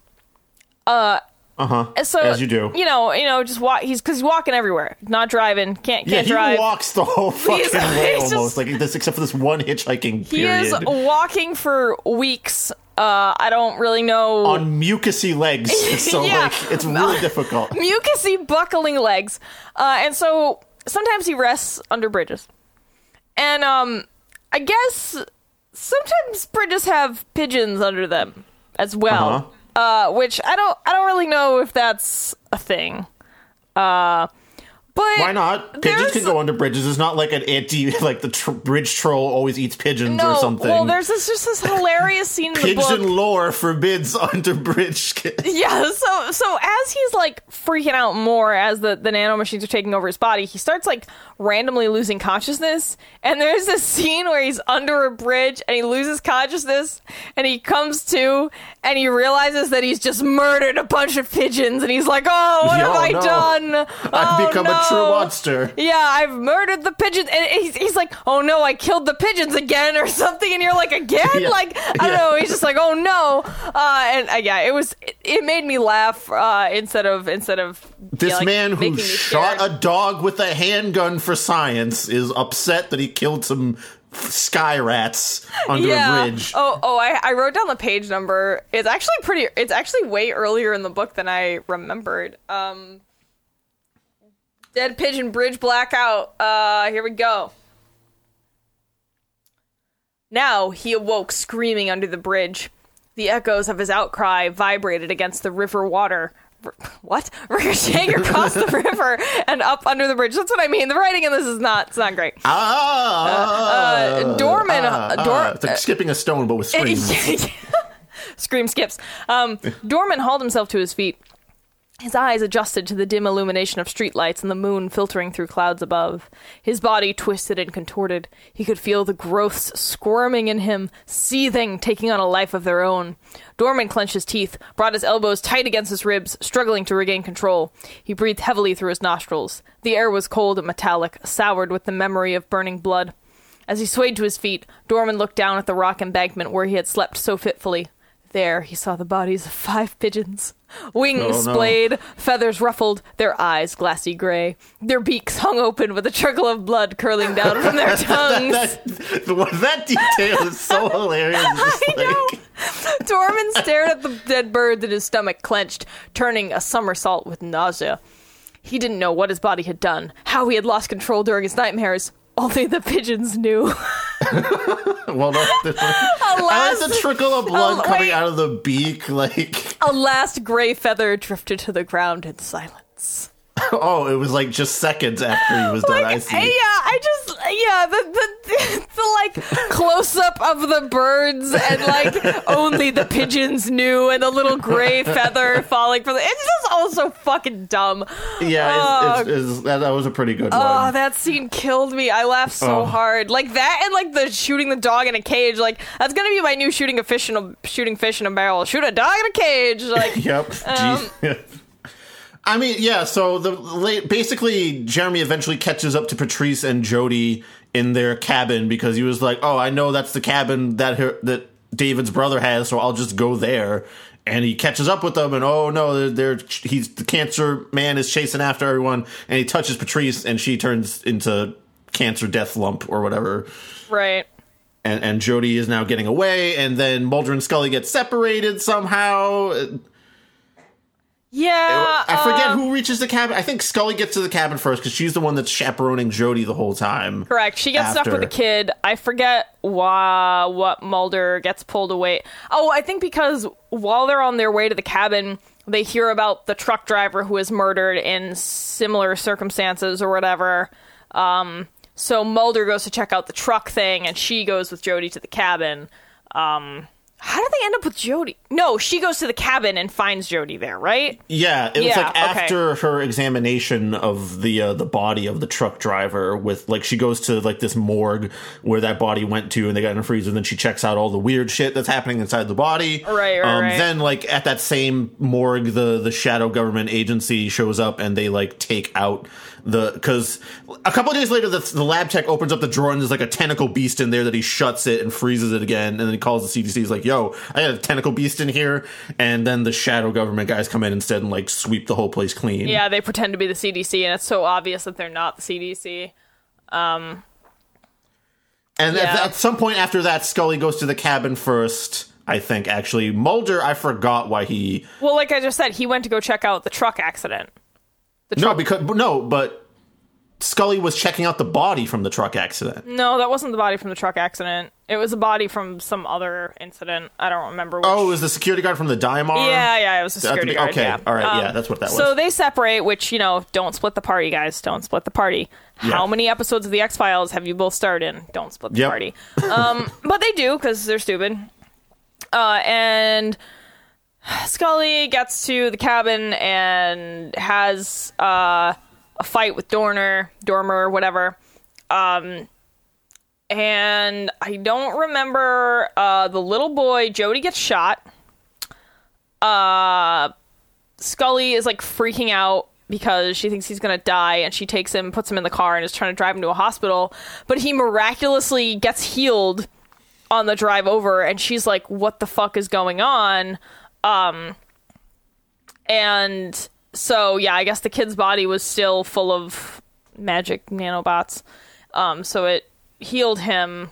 [SPEAKER 1] Uh,
[SPEAKER 2] Uh huh.
[SPEAKER 1] so
[SPEAKER 2] As you do.
[SPEAKER 1] you know, you know, just walk. He's because he's walking everywhere, not driving, can't
[SPEAKER 2] Yeah,
[SPEAKER 1] can't
[SPEAKER 2] he
[SPEAKER 1] drive.
[SPEAKER 2] walks the whole (laughs) fucking (laughs)
[SPEAKER 1] He's-
[SPEAKER 2] way
[SPEAKER 1] he's
[SPEAKER 2] almost,
[SPEAKER 1] just-
[SPEAKER 2] like this, except for this one hitchhiking
[SPEAKER 1] he
[SPEAKER 2] period.
[SPEAKER 1] is walking for weeks. Uh, I don't really know.
[SPEAKER 2] on mucusy legs, (laughs) so
[SPEAKER 1] Yeah.
[SPEAKER 2] like it's really difficult.
[SPEAKER 1] mucusy buckling legs. Uh, and so sometimes he rests under bridges. And um I guess sometimes bridges have pigeons under them as well. uh which I don't I don't really know if that's a thing. Uh but
[SPEAKER 2] Why not? Pigeons can go under bridges. It's not like an anti, (laughs) like the tr- bridge troll always eats pigeons
[SPEAKER 1] no,
[SPEAKER 2] or something.
[SPEAKER 1] Well, there's this just this hilarious (laughs) scene in the
[SPEAKER 2] Pigeon lore forbids (laughs) under bridge.
[SPEAKER 1] Yeah, so so as he's like freaking out more as the the nanomachines are taking over his body, he starts like randomly losing consciousness. And there's this scene where he's under a bridge and he loses consciousness and he comes to and he realizes that he's just murdered a bunch of pigeons and he's like, "Oh, what have
[SPEAKER 2] Oh,
[SPEAKER 1] I
[SPEAKER 2] no.
[SPEAKER 1] done?
[SPEAKER 2] I've
[SPEAKER 1] Oh,
[SPEAKER 2] become a true monster.
[SPEAKER 1] Yeah, I've murdered the pigeons, and he's, he's like, "Oh no, I killed the pigeons again," or (laughs) something, and you're like, "Again?"
[SPEAKER 2] Yeah.
[SPEAKER 1] Like I don't
[SPEAKER 2] Yeah.
[SPEAKER 1] know. He's just like, "Oh no," uh, and uh, yeah, it was it, it made me laugh uh, instead of instead of
[SPEAKER 2] This
[SPEAKER 1] yeah, like,
[SPEAKER 2] man who shot
[SPEAKER 1] scared.
[SPEAKER 2] a dog with a handgun for science is upset that he killed some sky rats under
[SPEAKER 1] yeah.
[SPEAKER 2] a bridge.
[SPEAKER 1] Oh, oh, I, I wrote down the page number. It's actually pretty. It's actually way earlier in the book than I remembered. Um, Dead Pigeon Bridge Blackout. Uh, here we go. Now he awoke screaming under the bridge. The echoes of his outcry vibrated against the river water. R- (laughs) What? (laughs) Ricocheting across the (laughs) river and up under the bridge. That's what I mean. The writing in this is not. It's not great.
[SPEAKER 2] Ah,
[SPEAKER 1] uh, Dorman-
[SPEAKER 2] ah,
[SPEAKER 1] uh, Dor-
[SPEAKER 2] ah. It's like skipping a stone, but with screams.
[SPEAKER 1] Scream skips. Um, Dorman hauled himself to his feet. His eyes adjusted to the dim illumination of streetlights and the moon filtering through clouds above. His body twisted and contorted. He could feel the growths squirming in him, seething, taking on a life of their own. Dorman clenched his teeth, brought his elbows tight against his ribs, struggling to regain control. He breathed heavily through his nostrils. The air was cold and metallic, soured with the memory of burning blood. As he swayed to his feet, Dorman looked down at the rock embankment where he had slept so fitfully. There he saw the bodies of five pigeons. Wings
[SPEAKER 2] Oh, no.
[SPEAKER 1] splayed, feathers ruffled, their eyes glassy gray. Their beaks hung open with a trickle of blood curling down from their (laughs) tongues.
[SPEAKER 2] that, that detail is so hilarious. (laughs)
[SPEAKER 1] I know. Dorman stared at the dead birds and his stomach clenched, turning a somersault with nausea. He didn't know what his body had done, how he had lost control during his nightmares. Only the pigeons knew. (laughs)
[SPEAKER 2] well, no, I like
[SPEAKER 1] Alas,
[SPEAKER 2] the trickle of blood
[SPEAKER 1] Oh,
[SPEAKER 2] coming
[SPEAKER 1] wait.
[SPEAKER 2] out of the beak. Like,
[SPEAKER 1] a last gray feather drifted to the ground in silence. (laughs)
[SPEAKER 2] oh, it was like just seconds after he was done. I see.
[SPEAKER 1] yeah, I just yeah the the, (laughs) the like close up of the birds and like (laughs) only the pigeons knew and the little gray feather falling from the. It's just all so fucking dumb.
[SPEAKER 2] yeah, it's, it's, it's, that, that was a pretty good
[SPEAKER 1] Oh,
[SPEAKER 2] one.
[SPEAKER 1] that scene killed me. I laughed so
[SPEAKER 2] Oh.
[SPEAKER 1] hard. Like that and like the shooting the dog in a cage. Like that's gonna be my new shooting a fish in a shooting fish in a barrel. Shoot a dog in a cage. Like
[SPEAKER 2] Yep.
[SPEAKER 1] Um,
[SPEAKER 2] Jeez. I mean, yeah. So the basically, Jeremy eventually catches up to Patrice and Jody in their cabin because he was like, "Oh, I know that's the cabin that her, that David's brother has, so I'll just go there." And he catches up with them, and oh no, they're, they're he's the cancer man is chasing after everyone, and he touches Patrice, and she turns into cancer death lump or whatever
[SPEAKER 1] right.
[SPEAKER 2] and, and Jody is now getting away, and then Mulder and Scully get separated somehow.
[SPEAKER 1] Yeah.
[SPEAKER 2] I forget
[SPEAKER 1] um,
[SPEAKER 2] who reaches the cabin. I think Scully gets to the cabin first because she's the one that's chaperoning Jody the whole time.
[SPEAKER 1] Correct. She gets stuck with
[SPEAKER 2] after.
[SPEAKER 1] the kid. I forget why what Mulder gets pulled away. Oh, I think because while they're on their way to the cabin, they hear about the truck driver who was murdered in similar circumstances or whatever. Um, so Mulder goes to check out the truck thing, and she goes with Jody to the cabin. Um, how did they end up with Jody? No, she goes to the cabin and finds Jody there, right?
[SPEAKER 2] Yeah, it was
[SPEAKER 1] Yeah,
[SPEAKER 2] like
[SPEAKER 1] okay.
[SPEAKER 2] after her examination of the uh, the body of the truck driver. With like she goes to like this morgue where that body went to, and they got in a freezer. And then she checks out all the weird shit that's happening inside the body.
[SPEAKER 1] Right, right,
[SPEAKER 2] um,
[SPEAKER 1] right.
[SPEAKER 2] Then like at that same morgue, the the shadow government agency shows up, and they like take out the because a couple days later, the, the lab tech opens up the drawer, and there's like a tentacle beast in there that he shuts it and freezes it again, and then he calls the CDC. He's like, "Yo, I got a tentacle beast in here," and then the shadow government guys come in instead and like sweep the whole place clean.
[SPEAKER 1] Yeah, they pretend to be the CDC, and it's so obvious that they're not the CDC.
[SPEAKER 2] Um, and
[SPEAKER 1] Yeah.
[SPEAKER 2] at, at some point after that, Scully goes to the cabin first. I think actually Mulder. I forgot why he.
[SPEAKER 1] Well, like I just said, he went to go check out the truck accident. The
[SPEAKER 2] No, because no, but Scully was checking out the body from the truck accident.
[SPEAKER 1] no, that wasn't the body from the truck accident. It was a body from some other incident. I don't remember. Which.
[SPEAKER 2] Oh, it was the security guard from the DyMar?
[SPEAKER 1] Yeah, yeah, it was
[SPEAKER 2] the
[SPEAKER 1] security
[SPEAKER 2] be-
[SPEAKER 1] guard.
[SPEAKER 2] okay,
[SPEAKER 1] yeah.
[SPEAKER 2] all right,
[SPEAKER 1] Um,
[SPEAKER 2] yeah, that's what that was.
[SPEAKER 1] So they separate, which you know, don't split the party, guys. Don't split the party.
[SPEAKER 2] Yeah.
[SPEAKER 1] How many episodes of the X Files have you both starred in? Don't split the
[SPEAKER 2] Yep.
[SPEAKER 1] party. Um, but they do because they're stupid. Uh, and Scully gets to the cabin and has uh, a fight with Dorner, Dormer, whatever. Um, and I don't remember uh, the little boy. Jody gets shot. Uh, Scully is like freaking out because she thinks he's gonna die, and she takes him, puts him in the car, and is trying to drive him to a hospital. But he miraculously gets healed on the drive over, and she's like, "What the fuck is going on?" Um, and so yeah, I guess the kid's body was still full of magic nanobots. Um, so it healed him.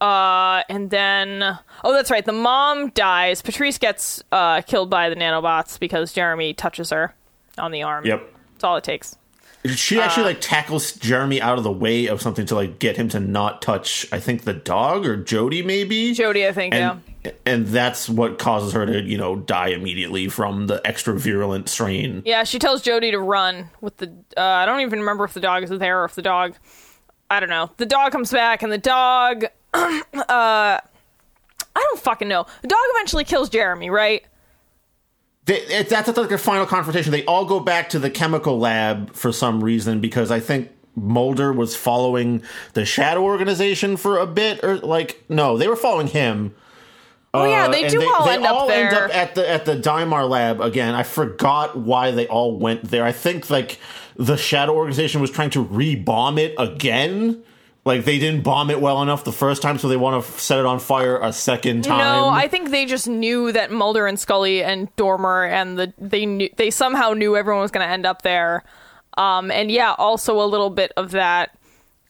[SPEAKER 1] Uh, and then, oh, that's right. The mom dies. Patrice gets uh, killed by the nanobots because Jeremy touches her on the arm.
[SPEAKER 2] Yep.
[SPEAKER 1] That's all it takes.
[SPEAKER 2] She actually
[SPEAKER 1] Uh,
[SPEAKER 2] like tackles Jeremy out of the way of something to like get him to not touch. I think the dog or Jody maybe.
[SPEAKER 1] Jody, I think,
[SPEAKER 2] and
[SPEAKER 1] yeah.
[SPEAKER 2] And that's what causes her to you know die immediately from the extra virulent strain.
[SPEAKER 1] Yeah, she tells Jody to run with the. Uh, I don't even remember if the dog is there or if the dog. I don't know. The dog comes back, and the dog. (clears throat) uh, I don't fucking know. The dog eventually kills Jeremy, right?
[SPEAKER 2] They, it, that's like their final confrontation. They all go back to the chemical lab for some reason because I think Mulder was following the Shadow Organization for a bit, or like no, they were following him.
[SPEAKER 1] Oh yeah,
[SPEAKER 2] Uh,
[SPEAKER 1] they do all
[SPEAKER 2] they
[SPEAKER 1] end up
[SPEAKER 2] all
[SPEAKER 1] there.
[SPEAKER 2] end up at the at the DyMar lab again. I forgot why they all went there. I think like the Shadow Organization was trying to re-bomb it again. Like they didn't bomb it well enough the first time, so they want to set it on fire a second time.
[SPEAKER 1] No, I think they just knew that Mulder and Scully and Dormer and the they knew they somehow knew everyone was going to end up there. Um, and yeah, also a little bit of that.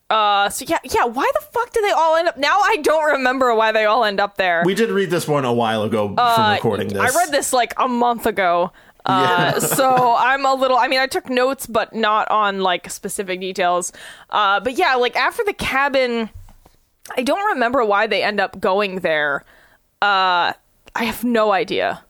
[SPEAKER 1] Uh, so yeah, yeah. Why the fuck do they all end up? Now I don't remember why they all end up there.
[SPEAKER 2] we did read this one a while ago from recording this.
[SPEAKER 1] Uh, I read this like a month ago. Uh, (laughs) so I'm a little. I mean, I took notes, but not on like specific details. Uh, but yeah, like after the cabin, I don't remember why they end up going there. Uh, I have no idea.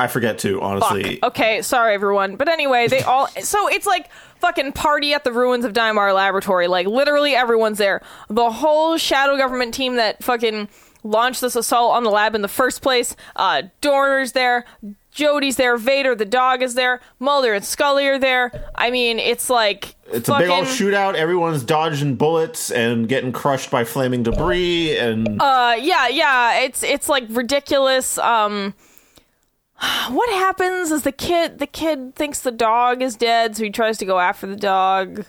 [SPEAKER 2] I forget too, honestly.
[SPEAKER 1] Okay, sorry everyone. But anyway, they all (laughs) so it's like fucking party at the ruins of DyMar Laboratory. Like literally everyone's there. The whole shadow government team that fucking launched this assault on the lab in the first place. Uh Dorner's there, Jody's there, Vader the dog is there, Mulder and Scully are there. I mean, it's like
[SPEAKER 2] It's a big old shootout. Everyone's dodging bullets and getting crushed by flaming debris. And
[SPEAKER 1] Uh yeah, yeah, it's it's like ridiculous. Um (sighs) what happens is the kid the kid thinks the dog is dead, so he tries to go after the dog.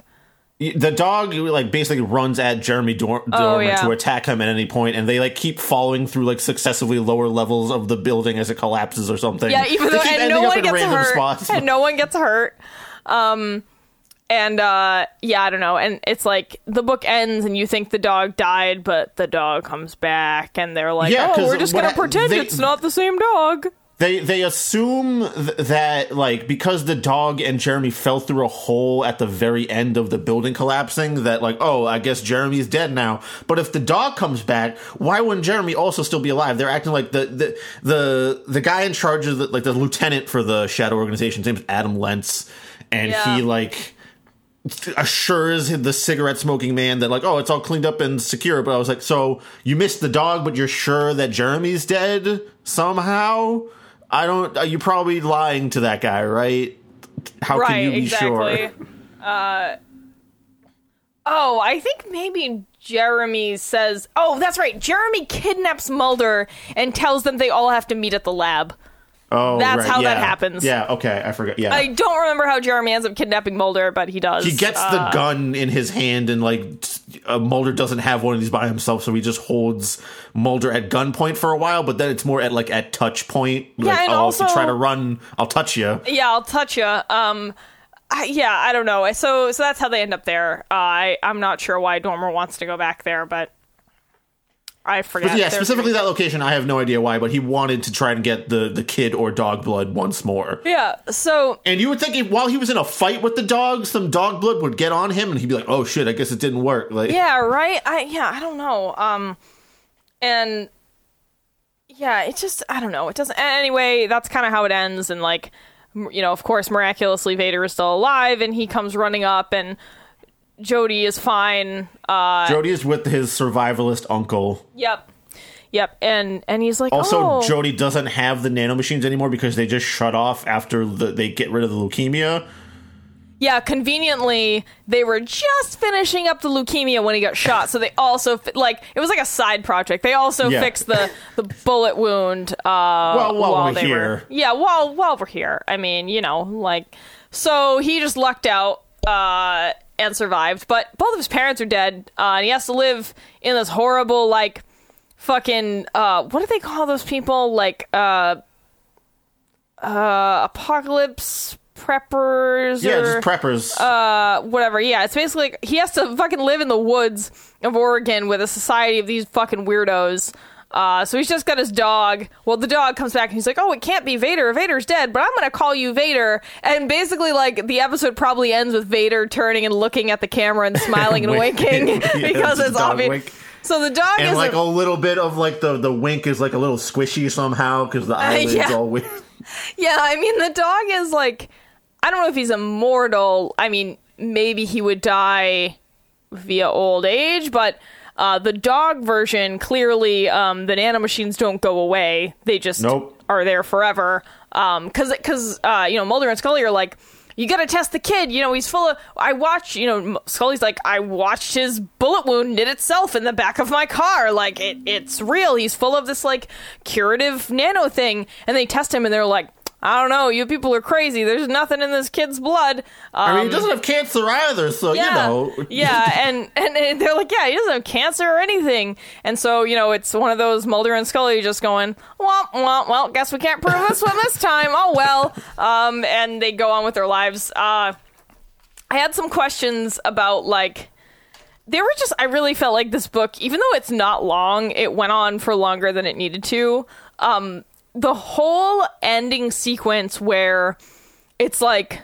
[SPEAKER 2] the dog like basically runs at Jeremy Dor- Dormer
[SPEAKER 1] Oh, yeah.
[SPEAKER 2] to attack him at any point, and they like keep following through like successively lower levels of the building as it collapses or something.
[SPEAKER 1] Yeah, even though and no one
[SPEAKER 2] in
[SPEAKER 1] gets
[SPEAKER 2] random
[SPEAKER 1] hurt,
[SPEAKER 2] spots. (laughs)
[SPEAKER 1] and no one gets hurt. Um, and uh, yeah, I don't know. And it's like the book ends, and you think the dog died, but the dog comes back, and they're like,
[SPEAKER 2] Yeah,
[SPEAKER 1] "Oh, we're just gonna
[SPEAKER 2] ha-
[SPEAKER 1] pretend
[SPEAKER 2] they-
[SPEAKER 1] it's not the same dog."
[SPEAKER 2] They they assume th- that like because the dog and Jeremy fell through a hole at the very end of the building collapsing that like oh I guess Jeremy's dead now. But if the dog comes back, why wouldn't Jeremy also still be alive? They're acting like the the the, the guy in charge of the, like the lieutenant for the Shadow Organization. His name's Adam Lentz, and
[SPEAKER 1] Yeah.
[SPEAKER 2] he like assures the cigarette smoking man that like oh it's all cleaned up and secure but i was like so you missed the dog but you're sure that jeremy's dead somehow i don't uh, you're probably lying to that guy right how
[SPEAKER 1] right?
[SPEAKER 2] can you be
[SPEAKER 1] exactly.
[SPEAKER 2] sure (laughs)
[SPEAKER 1] Uh, oh, I think maybe Jeremy says, "Oh, that's right." Jeremy kidnaps Mulder and tells them they all have to meet at the lab.
[SPEAKER 2] Oh,
[SPEAKER 1] That's
[SPEAKER 2] right,
[SPEAKER 1] how that happens.
[SPEAKER 2] Yeah, okay, I forgot. Yeah.
[SPEAKER 1] I don't remember how Jeremy ends up kidnapping Mulder, but he does.
[SPEAKER 2] he gets the
[SPEAKER 1] Uh,
[SPEAKER 2] gun in his hand and like uh, Mulder doesn't have one of these by himself, so he just holds Mulder at gunpoint for a while. But then it's more at like at touch point. Like,
[SPEAKER 1] and
[SPEAKER 2] oh, if
[SPEAKER 1] also-
[SPEAKER 2] you try to run, I'll touch you.
[SPEAKER 1] Yeah, I'll touch you. Um, I, yeah, I don't know. So, so that's how they end up there. Uh, I, I'm not sure why Dormer wants to go back there, but I forget.
[SPEAKER 2] But yeah, specifically that location, I have no idea why, but he wanted to try and get the the kid or dog blood once more.
[SPEAKER 1] Yeah. So
[SPEAKER 2] And you would think if, while he was in a fight with the dog, some dog blood would get on him, and he'd be like, "Oh shit, I guess it didn't work." Like,
[SPEAKER 1] yeah, right. I yeah, I don't know. Um, and yeah, it just I don't know. It doesn't. Anyway, that's kind of how it ends. And like, you know, of course, miraculously Vader is still alive, and he comes running up, and Jody is fine. Uh,
[SPEAKER 2] Jody is with his survivalist uncle.
[SPEAKER 1] yep, yep. And and he's like,
[SPEAKER 2] Also,
[SPEAKER 1] oh.
[SPEAKER 2] Jody doesn't have the nanomachines anymore because they just shut off after the, they get rid of the leukemia.
[SPEAKER 1] Yeah, conveniently, they were just finishing up the leukemia when he got shot. So they also fi- like it was like a side project. They also
[SPEAKER 2] Yeah.
[SPEAKER 1] fixed the the bullet wound. Uh,
[SPEAKER 2] Well, while we're
[SPEAKER 1] they
[SPEAKER 2] here.
[SPEAKER 1] were yeah. While while we're here, I mean, you know, like so he just lucked out uh, and survived. But both of his parents are dead, uh, and he has to live in this horrible like fucking uh, what do they call those people like uh, uh, apocalypse preppers
[SPEAKER 2] Yeah,
[SPEAKER 1] or
[SPEAKER 2] just preppers.
[SPEAKER 1] uh, whatever. Yeah, it's basically like he has to fucking live in the woods of Oregon with a society of these fucking weirdos. Uh, so he's just got his dog. Well, the dog comes back and he's like, "Oh, it can't be Vader. Vader's dead, but I'm gonna call you Vader." And basically, like the episode probably ends with Vader turning and looking at the camera and smiling and (laughs) winking (laughs) because
[SPEAKER 2] it's
[SPEAKER 1] obvious.
[SPEAKER 2] wink.
[SPEAKER 1] So the dog
[SPEAKER 2] and
[SPEAKER 1] is
[SPEAKER 2] like
[SPEAKER 1] a-
[SPEAKER 2] a little bit of like the the wink is like a little squishy somehow because the (laughs) eyelids
[SPEAKER 1] yeah.
[SPEAKER 2] all weird.
[SPEAKER 1] Yeah, I mean the dog is like I don't know if he's immortal. I mean, maybe he would die via old age, but uh, the dog version clearly um, the nanomachines don't go away. They just
[SPEAKER 2] Nope.
[SPEAKER 1] are there forever. Um, cause, cause uh, you know Mulder and Scully are like. You gotta test the kid. You know he's full of. I watched. You know Scully's like I watched his bullet wound knit itself in the back of my car. Like it, it's real. He's full of this like curative nano thing. And they test him, and they're like, I don't know. You people are crazy. There's nothing in this kid's blood.
[SPEAKER 2] I mean, he
[SPEAKER 1] Um,
[SPEAKER 2] doesn't have cancer either, so
[SPEAKER 1] yeah,
[SPEAKER 2] you know.
[SPEAKER 1] yeah, (laughs) and, and and they're like, yeah, he doesn't have cancer or anything, and so you know, it's one of those Mulder and Scully just going, well, well, well, guess we can't prove this one this time. Oh well, um, and they go on with their lives. Uh, I had some questions about like. there were just. I really felt like this book, even though it's not long, it went on for longer than it needed to. Um, the whole ending sequence where it's like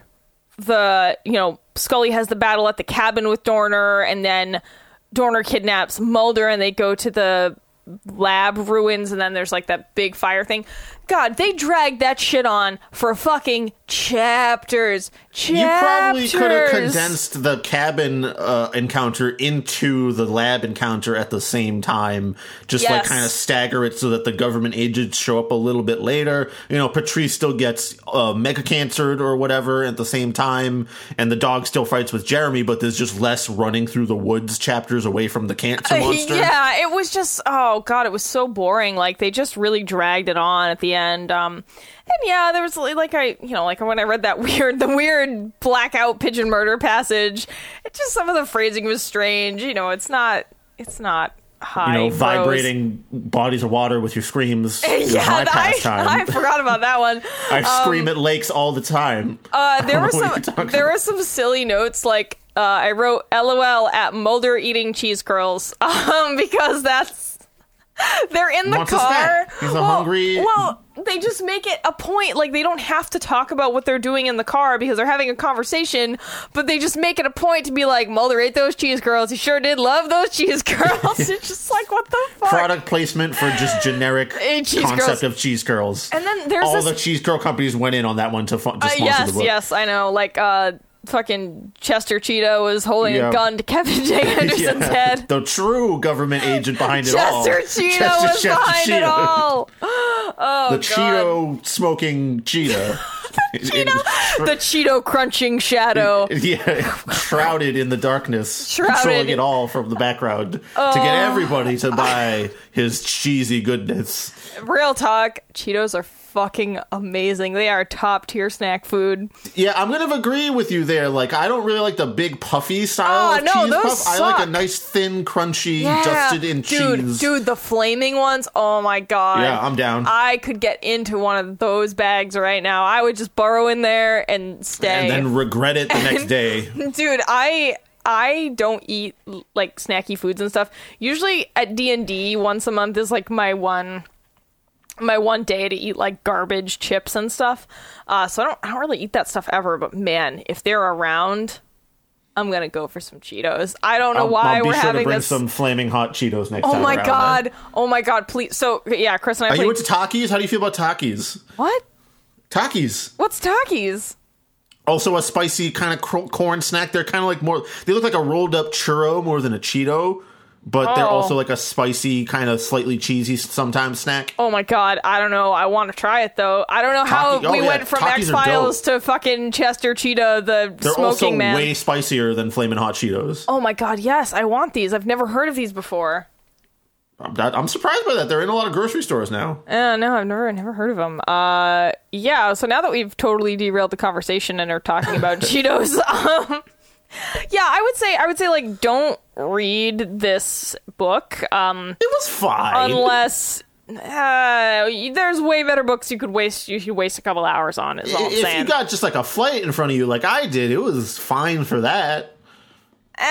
[SPEAKER 1] the you know Scully has the battle at the cabin with Dorner, and then Dorner kidnaps Mulder, and they go to the lab ruins, and then there's like that big fire thing. God, they dragged that shit on for fucking chapters. Chapters.
[SPEAKER 2] You probably could have condensed the cabin uh, encounter into the lab encounter at the same time. Just like kind of stagger it so that the government agents show up a little bit later. You know, Patrice still gets uh, mega cancered or whatever at the same time, and the dog still fights with Jeremy, but there's just less running through the woods chapters away from the cancer (laughs) monster.
[SPEAKER 1] Yeah, it was just oh god, it was so boring. Like they just really dragged it on at the end. Um, and yeah, there was like I, you know, like when I read that (laughs) weird, the weird blackout pigeon murder passage. It just some of the phrasing was strange. You know, it's not, it's not high.
[SPEAKER 2] You know,
[SPEAKER 1] prose.
[SPEAKER 2] vibrating bodies of water with your screams. (laughs)
[SPEAKER 1] Yeah, (laughs) I,
[SPEAKER 2] pastime.
[SPEAKER 1] I forgot about that one.
[SPEAKER 2] I scream at lakes all the time.
[SPEAKER 1] Uh, there were some there were some silly notes like uh, I wrote LOL at Mulder eating cheese curls um, because that's (laughs) they're in the car.
[SPEAKER 2] snack. He's a
[SPEAKER 1] well,
[SPEAKER 2] hungry-
[SPEAKER 1] Well, they just make it a point like they don't have to talk about what they're doing in the car because they're having a conversation, but they just make it a point to be like Mulder ate those cheese curls. He sure did love those cheese curls. (laughs) it's just like what the fuck.
[SPEAKER 2] product placement for just generic
[SPEAKER 1] Eh, (laughs) cheese
[SPEAKER 2] concept
[SPEAKER 1] curls.
[SPEAKER 2] of cheese curls.
[SPEAKER 1] And then there's
[SPEAKER 2] all
[SPEAKER 1] this
[SPEAKER 2] the cheese curl companies went in on that one to, fu- to
[SPEAKER 1] Uh,
[SPEAKER 2] sponsor
[SPEAKER 1] yes,
[SPEAKER 2] the book.
[SPEAKER 1] yes, I know. Like, uh, fucking Chester Cheeto was holding
[SPEAKER 2] Yeah.
[SPEAKER 1] a gun to Kevin J. (laughs) Anderson's
[SPEAKER 2] Yeah.
[SPEAKER 1] head.
[SPEAKER 2] The true government agent behind it all.
[SPEAKER 1] Chester Cheeto
[SPEAKER 2] Chester-
[SPEAKER 1] was
[SPEAKER 2] Chester
[SPEAKER 1] behind it all. (gasps) Oh,
[SPEAKER 2] The
[SPEAKER 1] God.
[SPEAKER 2] Cheeto smoking cheetah.
[SPEAKER 1] Cheeto, (laughs) the Cheeto crunching shadow. (laughs)
[SPEAKER 2] yeah, shrouded in the darkness,
[SPEAKER 1] Shrouded. Oh.
[SPEAKER 2] controlling it all from the background to get oh. everybody to buy his cheesy goodness.
[SPEAKER 1] Real talk, Cheetos are fucking amazing. They are top tier snack food.
[SPEAKER 2] Yeah, I'm gonna agree with you there. Like, I don't really like the big puffy style
[SPEAKER 1] Oh,
[SPEAKER 2] of
[SPEAKER 1] no,
[SPEAKER 2] cheese
[SPEAKER 1] those
[SPEAKER 2] puff. I like a nice thin, crunchy,
[SPEAKER 1] Yeah.
[SPEAKER 2] dusted in
[SPEAKER 1] dude,
[SPEAKER 2] cheese.
[SPEAKER 1] Dude, the flaming ones. Oh my god.
[SPEAKER 2] Yeah, I'm down.
[SPEAKER 1] I could get into one of those bags right now. I would just burrow in there and stay.
[SPEAKER 2] and then regret it the next day. (laughs)
[SPEAKER 1] dude i i don't eat like snacky foods and stuff usually at d&d once a month is like my one my one day to eat like garbage chips and stuff uh so i don't i don't really eat that stuff ever but man if they're around i'm gonna go for some cheetos i don't know
[SPEAKER 2] I'll,
[SPEAKER 1] why
[SPEAKER 2] I'll be
[SPEAKER 1] we're
[SPEAKER 2] sure to
[SPEAKER 1] having
[SPEAKER 2] bring
[SPEAKER 1] this
[SPEAKER 2] some flaming hot Cheetos next
[SPEAKER 1] oh
[SPEAKER 2] time.
[SPEAKER 1] my
[SPEAKER 2] around
[SPEAKER 1] god
[SPEAKER 2] then.
[SPEAKER 1] oh my god please so yeah chris and i
[SPEAKER 2] Are
[SPEAKER 1] played
[SPEAKER 2] you into Takis? How do you feel about Takis?
[SPEAKER 1] what
[SPEAKER 2] Takis.
[SPEAKER 1] what's takis
[SPEAKER 2] Also a spicy kind of cr- corn snack. They're kind of like more. They look like a rolled up churro more than a Cheeto, but they're
[SPEAKER 1] Oh.
[SPEAKER 2] also like a spicy kind of slightly cheesy sometimes snack.
[SPEAKER 1] Oh my god, I don't know. I want to try it though. I don't know how
[SPEAKER 2] Taki- oh,
[SPEAKER 1] we
[SPEAKER 2] yeah,
[SPEAKER 1] went from X Files to fucking Chester Cheetah, the
[SPEAKER 2] They're
[SPEAKER 1] smoking
[SPEAKER 2] also
[SPEAKER 1] man.
[SPEAKER 2] way spicier than flaming hot Cheetos.
[SPEAKER 1] oh my god, yes, I want these. I've never heard of these before.
[SPEAKER 2] I'm, that, I'm surprised by that. They're in a lot of grocery stores now.
[SPEAKER 1] Uh, no, I've never never heard of them. Uh, yeah. So now that we've totally derailed the conversation and are talking about (laughs) Cheetos, (laughs) um, yeah, I would say I would say like don't read this book. Um,
[SPEAKER 2] It was fine.
[SPEAKER 1] unless uh, there's way better books you could waste you should waste a couple hours on is all I'm
[SPEAKER 2] if
[SPEAKER 1] saying.
[SPEAKER 2] you got just like a flight in front of you, like I did, it was fine for that.
[SPEAKER 1] Uh,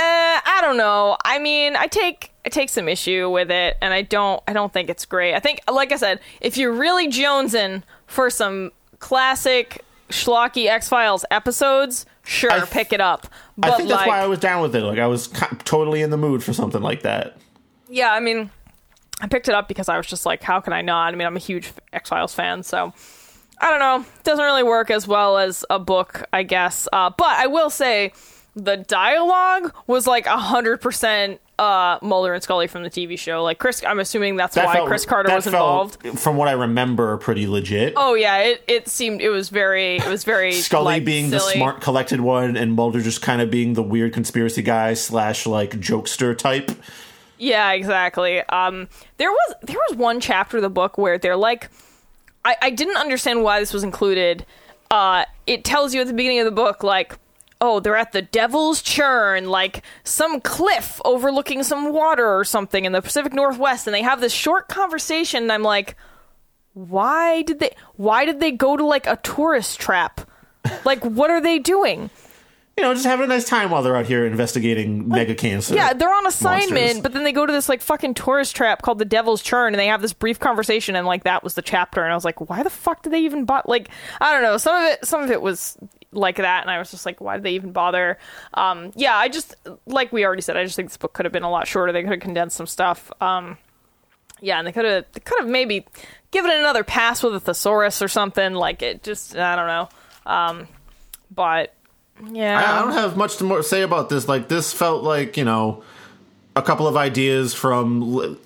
[SPEAKER 1] I don't know. I mean, I take I take some issue with it, and I don't I don't think it's great. I think, like I said, if you're really jonesing for some classic schlocky X Files episodes, sure,
[SPEAKER 2] th-
[SPEAKER 1] pick it up. But
[SPEAKER 2] I think that's
[SPEAKER 1] like,
[SPEAKER 2] why I was down with it. Like I was totally in the mood for something like that.
[SPEAKER 1] yeah, I mean, I picked it up because I was just like, how can I not? I mean, I'm a huge X Files fan, so I don't know. Doesn't really work as well as a book, I guess. Uh, but I will say the dialogue was like hundred percent uh Mulder and Scully from the TV show. Like Chris, I'm assuming that's
[SPEAKER 2] That
[SPEAKER 1] why
[SPEAKER 2] felt-
[SPEAKER 1] Chris Carter
[SPEAKER 2] that
[SPEAKER 1] was
[SPEAKER 2] felt,
[SPEAKER 1] involved.
[SPEAKER 2] From what I remember, pretty legit.
[SPEAKER 1] Oh yeah, it, it seemed it was very it was very (laughs)
[SPEAKER 2] Scully
[SPEAKER 1] like,
[SPEAKER 2] being the smart, collected one, and Mulder just kind of being the weird conspiracy guy slash like jokester type.
[SPEAKER 1] Yeah, exactly. Um, there was there was one chapter of the book where they're like, I, I didn't understand why this was included. Uh, it tells you at the beginning of the book like, oh, they're at the Devil's Churn, like some cliff overlooking some water or something in the Pacific Northwest, and they have this short conversation. And I'm like, why did they? Why did they go to like a tourist trap? Like, what are they doing?
[SPEAKER 2] You know, just having a nice time while they're out here investigating mega cancer.
[SPEAKER 1] Yeah, they're on assignment,
[SPEAKER 2] monsters.
[SPEAKER 1] but then they go to this like fucking tourist trap called the Devil's Churn, and they have this brief conversation, and like that was the chapter, and I was like, why the fuck did they even bother? Like, I don't know. Some of it, some of it was like that, and I was just like, why did they even bother? Um, yeah, I just like we already said, I just think this book could have been a lot shorter. They could have condensed some stuff. Um, yeah, and they could have, they could have maybe given it another pass with a thesaurus or something. Like it just, I don't know. Um, but yeah,
[SPEAKER 2] I, I don't have much to more say about this. Like, this felt like you know a couple of ideas from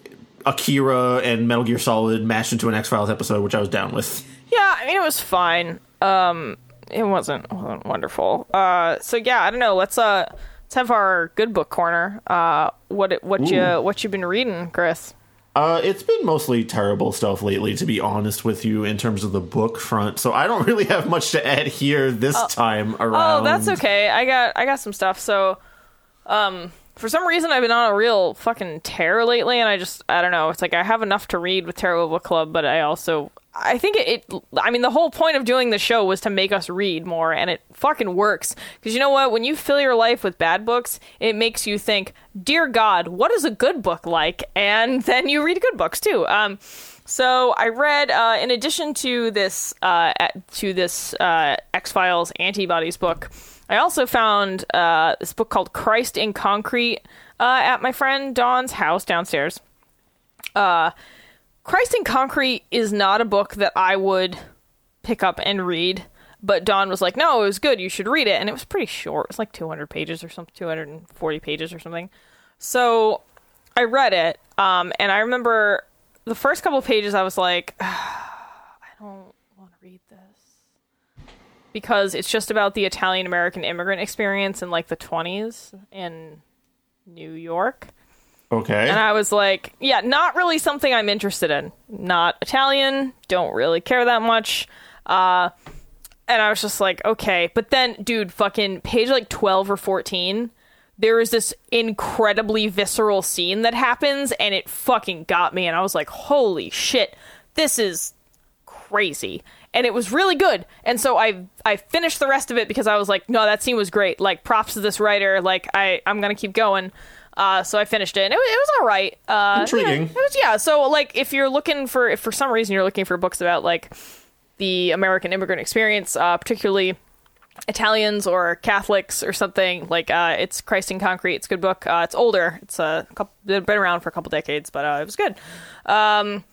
[SPEAKER 2] Akira and Metal Gear Solid mashed into an X Files episode, which I was down with.
[SPEAKER 1] Yeah, I mean it was fine. Um, it wasn't, wasn't wonderful. Uh, so yeah, I don't know. Let's uh, let's have our good book corner. Uh, what what you
[SPEAKER 2] Ooh.
[SPEAKER 1] what you been reading, Chris?
[SPEAKER 2] Uh, it's been mostly terrible stuff lately, to be honest with you, in terms of the book front. So I don't (laughs) really have much to add here this time around.
[SPEAKER 1] Oh, that's okay. I got I got some stuff. So, um, for some reason I've been on a real fucking tear lately, and I just I don't know. It's like I have enough to read with Terrible Book Club, but I also I think it, it. I mean, the whole point of doing the show was to make us read more, and it fucking works. Because you know what? When you fill your life with bad books, it makes you think, "Dear God, what is a good book like?" And (laughs) then you read good books too. Um, so I read, uh, in addition to this, uh, to this uh, X Files Antibodies book, I also found uh, this book called Christ in Concrete uh, at my friend Dawn's house downstairs. Uh, Christ in Concrete is not a book that I would pick up and read. But Dawn was like, "No, it was good. You should read it." And it was pretty short. It was like 200 pages or something, 240 pages or something. So I read it, um, and I remember the first couple pages. I was like, "I don't want to read this," because it's just about the Italian American immigrant experience in like the 20s in New York.
[SPEAKER 2] Okay.
[SPEAKER 1] And I was like, yeah, not really something I'm interested in. Not Italian, don't really care that much. Uh, and I was just like, okay. But then, dude, fucking page like 12 or 14, there is this incredibly visceral scene that happens, and it fucking got me. And I was like, holy shit, this is crazy. And it was really good. And so I I finished the rest of it because I was like, no, that scene was great. Like props to this writer. Like I I'm gonna keep going. Uh, so I finished it. And it, wa- it was all right. Uh,
[SPEAKER 2] Intriguing.
[SPEAKER 1] yeah, it was yeah. So like if you're looking for if for some reason you're looking for books about like the American immigrant experience, uh, particularly Italians or Catholics or something like uh, it's Christ in Concrete. It's a good book. Uh, it's older. It's a couple, been around for a couple decades, but uh, it was good. Um,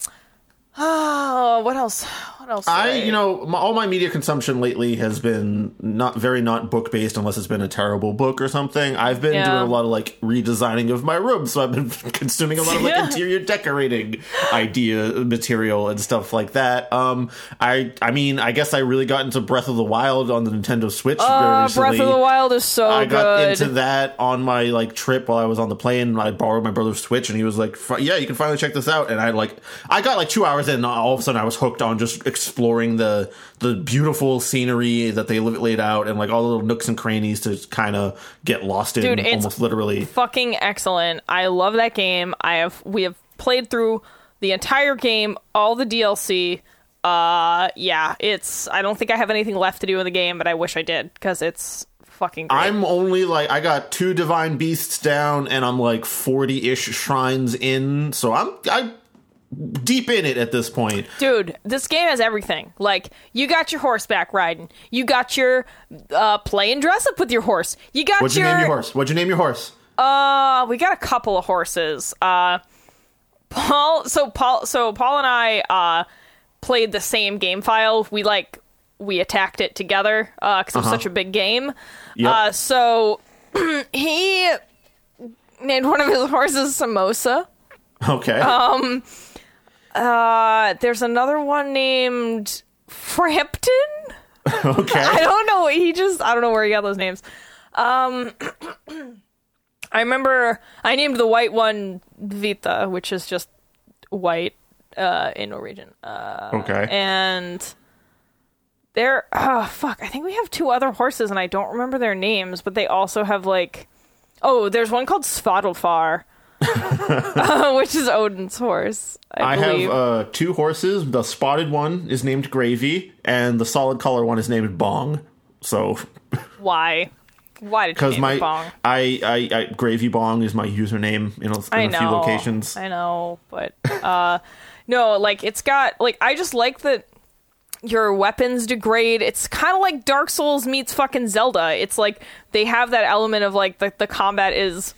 [SPEAKER 1] oh, (sighs) what else? What else? did
[SPEAKER 2] I, you know, my, all my media consumption lately has been not very not book based, unless it's been a terrible book or something. I've been
[SPEAKER 1] Yeah.
[SPEAKER 2] doing a lot of like redesigning of my room, so I've been (laughs) consuming a lot of like (laughs)
[SPEAKER 1] Yeah.
[SPEAKER 2] interior decorating idea material and stuff like that. Um, I, I mean, I guess I really got into Breath of the Wild on the Nintendo Switch. very
[SPEAKER 1] Uh,
[SPEAKER 2] recently.
[SPEAKER 1] Breath of the Wild is so
[SPEAKER 2] I got
[SPEAKER 1] good.
[SPEAKER 2] into that on my like trip while I was on the plane. I borrowed my brother's Switch, and he was like, "Yeah, you can finally check this out." And I like, I got like two hours in, and all of a sudden I was hooked on just exploring the the beautiful scenery that they laid out, and like all the little nooks and crannies to kind of get lost in,
[SPEAKER 1] Dude, it's-
[SPEAKER 2] almost literally.
[SPEAKER 1] fucking excellent. I love that game. I have we have played through the entire game, all the DLC. Uh yeah, it's I don't think I have anything left to do in the game, but I wish I did because it's fucking great.
[SPEAKER 2] I'm only like I got two divine beasts down, and I'm like forty ish shrines in, so I'm I deep in it at this point.
[SPEAKER 1] Dude, this game has everything. Like, you got your horseback riding. You got your uh playing dress up with your horse. You got
[SPEAKER 2] What'd you
[SPEAKER 1] your
[SPEAKER 2] name your horse? What'd you name your horse?
[SPEAKER 1] Uh, we got a couple of horses. Uh, Paul. So Paul. So Paul and I uh played the same game file. We like we attacked it together uh because it was such a big game.
[SPEAKER 2] Yep.
[SPEAKER 1] Uh, so (clears throat) he named one of his horses Samosa.
[SPEAKER 2] Okay.
[SPEAKER 1] Uh, there's another one named Frampton. (laughs)
[SPEAKER 2] okay.
[SPEAKER 1] I don't know. He just I don't know where he got those names. Um, (clears throat) I remember I named the white one Vita, which is just white uh, in Norwegian. Uh,
[SPEAKER 2] Okay.
[SPEAKER 1] and there, (sighs) oh fuck, I think we have two other horses, and I don't remember their names, but they also have like, oh, there's one called Svadilfar, uh, (laughs) which is Odin's horse. I,
[SPEAKER 2] I have uh, two horses. The spotted one is named Gravy, and the solid color one is named Bong. So,
[SPEAKER 1] Why? Why did you
[SPEAKER 2] because
[SPEAKER 1] name
[SPEAKER 2] my
[SPEAKER 1] it Bong?
[SPEAKER 2] I, I I Gravy Bong is my username in a, in a
[SPEAKER 1] know.
[SPEAKER 2] few locations.
[SPEAKER 1] I know, but uh no, like it's got like I just like that your weapons degrade. It's kind of like Dark Souls meets fucking Zelda. It's like they have that element of like the, the combat is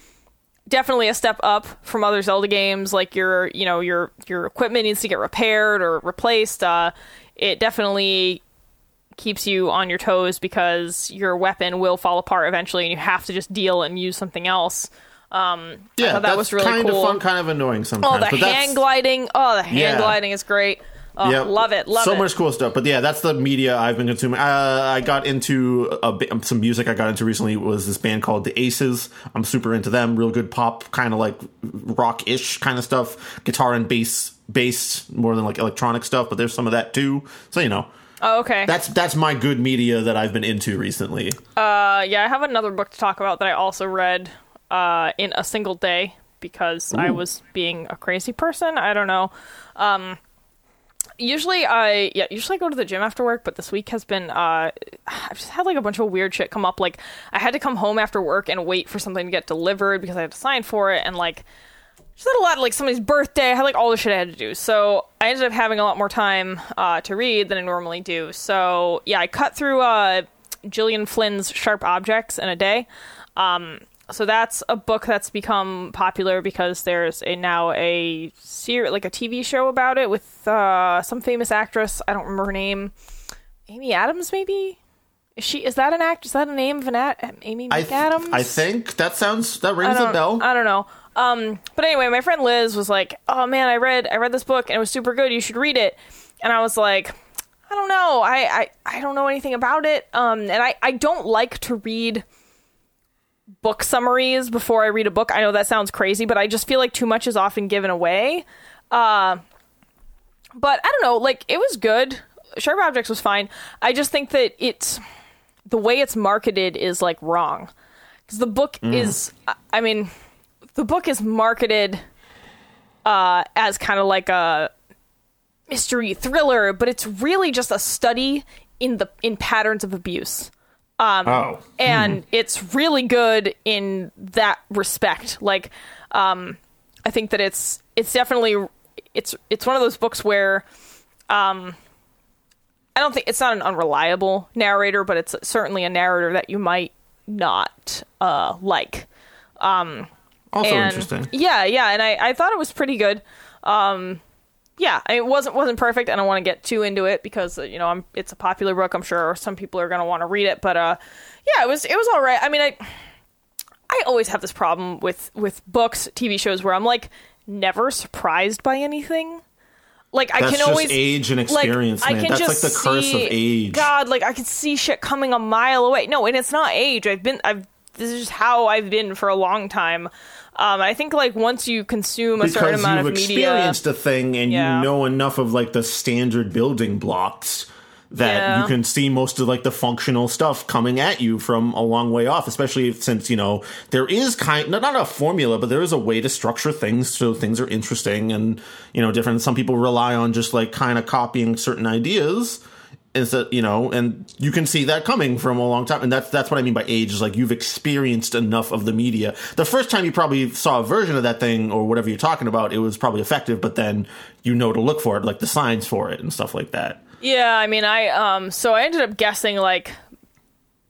[SPEAKER 1] definitely a step up from other Zelda games. Like your, you know, your your equipment needs to get repaired or replaced. Uh, it definitely keeps you on your toes because your weapon will fall apart eventually, and you have to just deal and use something else. Um,
[SPEAKER 2] yeah,
[SPEAKER 1] that was really
[SPEAKER 2] kind
[SPEAKER 1] cool.
[SPEAKER 2] of fun, kind of annoying sometimes.
[SPEAKER 1] Oh, the hand gliding! Oh, the hand
[SPEAKER 2] Yeah.
[SPEAKER 1] gliding is great. Oh,
[SPEAKER 2] Yep.
[SPEAKER 1] love it, love
[SPEAKER 2] so
[SPEAKER 1] it.
[SPEAKER 2] much cool stuff. But yeah, that's the media I've been consuming. Uh, I got into a some music. I got into recently was this band called the Aces. I'm super into them. Real good pop, kind of like rock ish kind of stuff. Guitar and bass based more than like electronic stuff. But there's some of that too. So you know,
[SPEAKER 1] Oh, okay.
[SPEAKER 2] that's that's my good media that I've been into recently.
[SPEAKER 1] Uh, yeah, I have another book to talk about that I also read uh, in a single day because I was being a crazy person. I don't know. Um, usually I yeah usually I go to the gym after work, but this week has been uh, I've just had like a bunch of weird shit come up. Like I had to come home after work and wait for something to get delivered because I had to sign for it, and like just had a lot of like somebody's birthday. I had like all the shit I had to do. So I ended up having a lot more time uh, to read than I normally do. So yeah, I cut through uh, Flynn's Sharp Objects in a day. Um, so that's a book that's become popular because there's a now a ser- like a TV show about it with uh, some famous actress. I don't remember her name. Amy Adams, maybe. Is she? Is that an act? Is that a name of an act? Amy
[SPEAKER 2] I th-
[SPEAKER 1] McAdams.
[SPEAKER 2] I think that sounds that rings a bell.
[SPEAKER 1] I don't know. Um, but anyway, my friend Liz was like, "Oh man, I read I read this book and it was super good. You should read it." And I was like, "I don't know. I I, I don't know anything about it. Um, and I I don't like to read book summaries before I read a book. I know that sounds crazy, but I just feel like too much is often given away. Uh, but I don't know, like it was good. Sharp Objects was fine. I just think that it's the way it's marketed is like wrong. Because the book is, I- I mean, the book is marketed uh, as kind of like a mystery thriller, but it's really just a study in the in patterns of abuse
[SPEAKER 2] oh,
[SPEAKER 1] and it's really good in that respect. Like um i think that it's it's definitely it's it's one of those books where um i don't think it's not an unreliable narrator but it's certainly a narrator that you might not uh like.
[SPEAKER 2] Also
[SPEAKER 1] and
[SPEAKER 2] interesting.
[SPEAKER 1] yeah yeah and i i thought it was pretty good. Um yeah it wasn't wasn't perfect i don't want to get too into it because uh, you know I'm, it's a popular book i'm sure some people are going to want to read it but uh yeah it was it was all right i mean i i always have this problem with with books tv shows where i'm like never surprised by anything like i can
[SPEAKER 2] just
[SPEAKER 1] always
[SPEAKER 2] age and
[SPEAKER 1] like,
[SPEAKER 2] experience,
[SPEAKER 1] I
[SPEAKER 2] man.
[SPEAKER 1] can
[SPEAKER 2] That's
[SPEAKER 1] just
[SPEAKER 2] like the curse of
[SPEAKER 1] see-
[SPEAKER 2] age.
[SPEAKER 1] God, like I can see shit coming a mile away. No, and it's not age. I've been, I've. This is just how I've been for a long time. Um, I think like once you consume a certain amount
[SPEAKER 2] because
[SPEAKER 1] amount
[SPEAKER 2] you've experienced a thing and
[SPEAKER 1] Yeah.
[SPEAKER 2] you know enough of like the standard building blocks that
[SPEAKER 1] Yeah.
[SPEAKER 2] you can see most of like the functional stuff coming at you from a long way off especially since you know there is kind not not a formula but there is a way to structure things so things are interesting and you know different some people rely on just like kind of copying certain ideas instead you know and you can see that coming from a long time and that's that's what i mean by age is like you've experienced enough of the media the first time you probably saw a version of that thing or whatever you're talking about it was probably effective but then you know to look for it like the signs for it and stuff like that
[SPEAKER 1] Yeah, I mean, I um, so I ended up guessing like